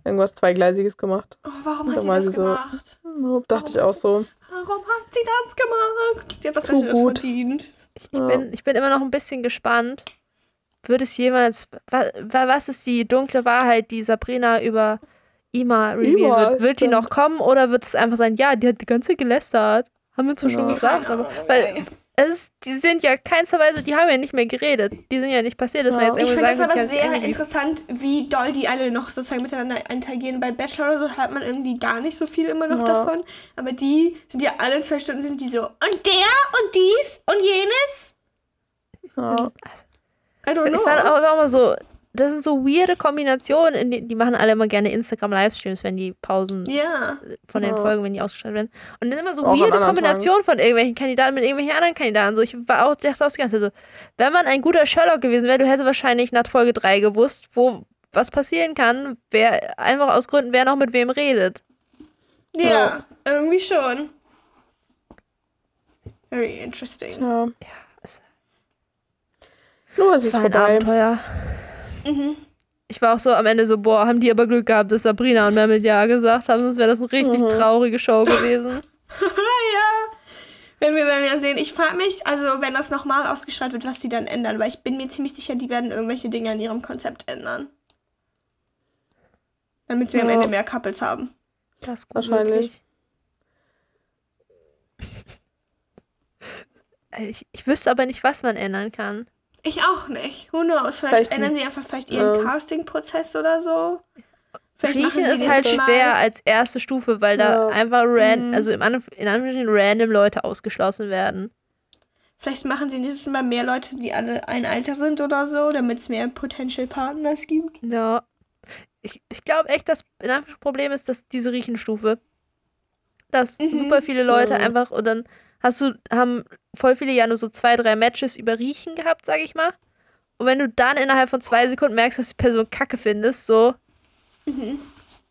S4: irgendwas Zweigleisiges gemacht.
S3: Oh, warum hat sie das
S4: so-
S3: gemacht?
S4: Hm, Dachte ich auch so.
S3: Warum hat sie das gemacht? Die hat was
S4: Zu
S3: Besseres
S4: gut.
S3: verdient.
S2: Ich, ich,
S4: Ja.
S2: bin, ich bin immer noch ein bisschen gespannt. Wird es jemals. Wa, wa, was ist die dunkle Wahrheit, die Sabrina über Ima revealen
S4: Ima,
S2: wird. Wird die
S4: stimmt.
S2: noch kommen oder wird es einfach sein, ja, die hat die ganze Zeit gelästert? Haben wir zwar schon
S4: Ja.
S2: gesagt,
S3: Keine
S2: aber weil. Es die sind ja keinsterweise, die haben ja nicht mehr geredet. Die sind ja nicht passiert, dass man
S4: Ja.
S2: jetzt
S3: Ich
S2: irgendwie
S3: finde das aber sehr
S2: irgendwie-
S3: interessant, wie doll die alle noch sozusagen miteinander interagieren. Bei Bachelor oder so hört man irgendwie gar nicht so viel immer noch
S4: Ja.
S3: davon. Aber die sind ja alle zwei Stunden sind die so, und der und dies und jenes.
S4: Ja.
S3: I don't
S2: Ich
S3: know.
S2: fand auch immer so, das sind so weirde Kombinationen. In die, die machen alle immer gerne Instagram-Livestreams, wenn die Pausen
S3: ja.
S2: von den
S4: Ja.
S2: Folgen, wenn die ausgestrahlt werden. Und dann immer so
S4: Auch
S2: weirde Kombinationen von irgendwelchen Kandidaten mit irgendwelchen anderen Kandidaten. So, ich war auch dachte auch die ganze Zeit so, wenn man ein guter Sherlock gewesen wäre, du hättest wahrscheinlich nach Folge 3 gewusst, wo was passieren kann, wer einfach aus Gründen, wer noch mit wem redet.
S3: ja.
S4: Ja.
S3: irgendwie schon. Very interesting.
S4: ja.
S2: es-
S4: Nur es ist vorbei.
S2: Abenteuer.
S3: Mhm.
S2: Ich war auch so am Ende so, boah, haben die aber Glück gehabt, dass Sabrina und Mehmet Ja gesagt haben, sonst wäre das eine richtig
S4: Mhm.
S2: traurige Show gewesen.
S3: ja. Wenn wir dann ja sehen. Ich frage mich, also wenn das nochmal ausgestrahlt wird, was die dann ändern, weil ich bin mir ziemlich sicher, die werden irgendwelche Dinge an ihrem Konzept ändern. Damit sie am
S4: Ja.
S3: Ende mehr Couples haben.
S2: Das ist
S4: Wahrscheinlich.
S2: Ich, ich wüsste aber nicht, was man ändern kann.
S3: Ich auch nicht. Who knows? Vielleicht,
S4: Vielleicht
S3: ändern sie einfach vielleicht ihren
S4: ähm,
S3: Casting-Prozess oder so. Vielleicht
S2: Riechen ist halt
S3: Mal-
S2: schwer als erste Stufe, weil da
S4: Ja.
S2: einfach ran,
S3: Mhm.
S2: also im in Anführungsstrichen random Leute ausgeschlossen werden.
S3: Vielleicht machen sie nächstes Mal mehr Leute, die alle ein Alter sind oder so, damit es mehr Potential Partners gibt.
S2: Ja. Ich, ich glaube echt, das Problem ist, dass diese Riechenstufe, dass
S3: Mhm.
S2: super viele Leute
S4: Mhm.
S2: einfach und dann hast du, haben voll viele ja nur so zwei, drei Matches über Riechen gehabt, sag ich mal. Und wenn du dann innerhalb von zwei Sekunden merkst, dass die Person Kacke findest, so.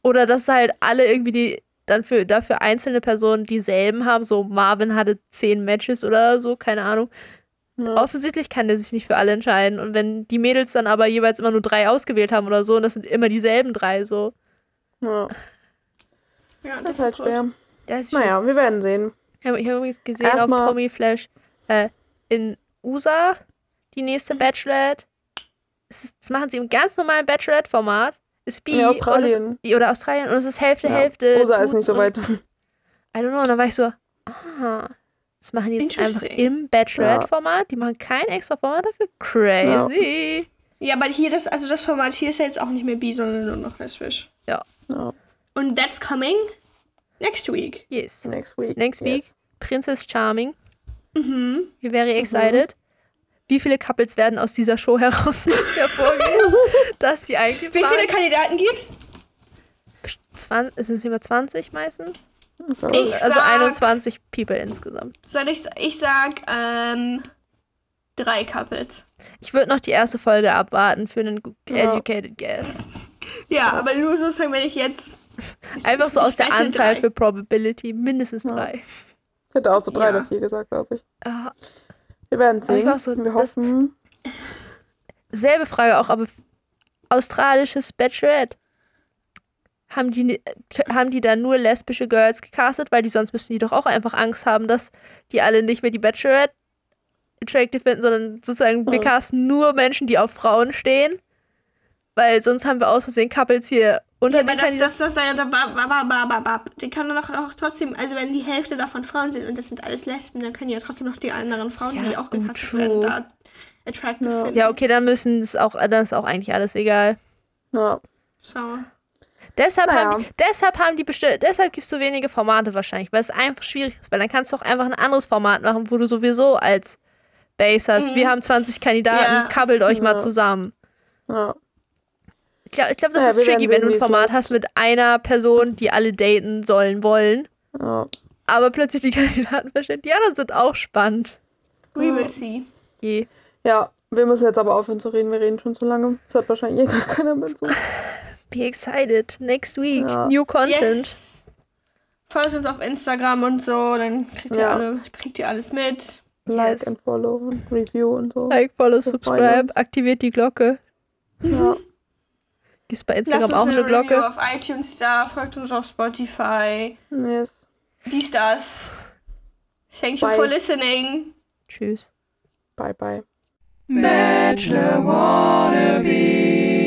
S2: Oder dass halt alle irgendwie die dann für dafür einzelne Personen dieselben haben, so Marvin hatte zehn Matches oder so, keine Ahnung.
S4: Ja.
S2: Offensichtlich kann der sich nicht für alle entscheiden. Und wenn die Mädels dann aber jeweils immer nur drei ausgewählt haben oder so, und das sind immer dieselben drei, so.
S4: Ja.
S3: Ja,
S4: Das ist halt schwer.
S2: Ja, ist
S4: Naja, wir werden sehen.
S2: Ich habe hab übrigens gesehen
S4: Erstmal-
S2: auf Promi Flash äh, in USA die nächste Bachelorette. Das, ist, das machen sie im ganz normalen Bachelorette-Format. Ist bi
S4: In Australien.
S2: Und es, oder Australien und es ist Hälfte,
S4: Ja.
S2: Hälfte.
S4: USA ist nicht so
S2: und-
S4: weit.
S2: I don't know. Und dann war ich so, ah, das machen die jetzt einfach im Bachelorette-Format. Die machen kein extra Format dafür. Crazy.
S3: Ja, aber hier das, also das Format hier ist ja jetzt auch nicht mehr bi, sondern nur noch lesbisch.
S4: Ja.
S3: Und that's coming next week.
S2: Yes.
S4: Next week.
S2: Next week,
S4: Yes.
S2: Princess Charming.
S3: Mhm.
S2: Wir wären excited. Wie viele Couples werden aus dieser Show heraus hervorgehen, dass die eigentlich
S3: Wie viele Kandidaten gibt's?
S2: 20, ist es immer 20 meistens?
S3: Ich
S2: also
S3: sag-
S2: 21 People insgesamt.
S3: Soll ich, ich sag, ähm, drei Couples.
S2: Ich würde noch die erste Folge abwarten für einen educated guess.
S3: Ja, aber nur sozusagen, wenn ich jetzt.
S2: Einfach so aus der Anzahl
S3: drei.
S2: für Probability mindestens
S4: Ja.
S2: drei.
S4: Ich hätte auch so drei
S3: Ja.
S4: oder vier gesagt, glaube ich.
S2: Ah,
S4: Wir werden sehen.
S2: so,
S4: wir hoffen.
S2: selbe Frage auch, aber australisches Bachelorette. Haben die, haben die da nur lesbische Girls gecastet? Weil die sonst müssten die doch auch einfach Angst haben, dass die alle nicht mehr die Bachelorette attractive finden, sondern sozusagen wir
S4: Mhm.
S2: casten nur Menschen, die auf Frauen stehen. Weil sonst haben wir aus Versehen Couples hier unter
S3: Ja, aber das,
S2: Kandidaten.
S3: das, das, das, das, die können doch auch trotzdem, also wenn die Hälfte davon Frauen sind und das sind alles Lesben, dann können ja trotzdem noch die anderen Frauen,
S2: Ja,
S3: die auch gecastet
S2: true.
S3: werden, da attractive
S4: Ja.
S3: finden.
S2: Ja, okay, dann müssen es auch, dann ist auch eigentlich alles egal.
S4: Ja.
S3: So.
S2: Deshalb,
S4: Naja.
S2: haben die, deshalb haben die bestimmt, deshalb gibt es so wenige Formate wahrscheinlich, weil es einfach schwierig ist, weil dann kannst du auch einfach ein anderes Format machen, wo du sowieso als Base hast.
S3: Mhm.
S2: Wir haben 20 Kandidaten,
S3: Ja.
S2: kabbelt euch mal
S4: Ja.
S2: zusammen.
S4: ja.
S2: Ich glaube, glaub, das
S4: Ja,
S2: ist tricky, wenn du ein
S4: es
S2: Format
S4: läuft.
S2: hast mit einer Person, die alle daten sollen wollen,
S4: ja.
S2: aber plötzlich die Kandidaten verstehen. Die anderen sind auch spannend.
S3: We will see.
S2: Je.
S4: Ja, wir müssen jetzt aber aufhören zu reden. Wir reden schon zu lange. Das hört wahrscheinlich eh keiner mehr zu.
S2: Be excited. Next week.
S4: Ja.
S2: New Content.
S3: Yes. Folgt uns auf Instagram und so, dann kriegt ihr,
S4: Ja.
S3: alle, kriegt ihr alles mit.
S4: Like
S2: Yes.
S4: and follow und Review und so.
S2: Like, follow, subscribe, aktiviert die Glocke.
S4: Ja.
S2: Gibt es bei Instagram
S3: uns
S2: auch eine
S3: Review
S2: Glocke?
S3: auf iTunes da, folgt uns auf Spotify.
S4: Yes.
S3: Dies, das. Thank you
S4: Bye.
S3: for listening.
S2: Tschüss.
S4: Bye bye.
S1: Bachelor wannabe.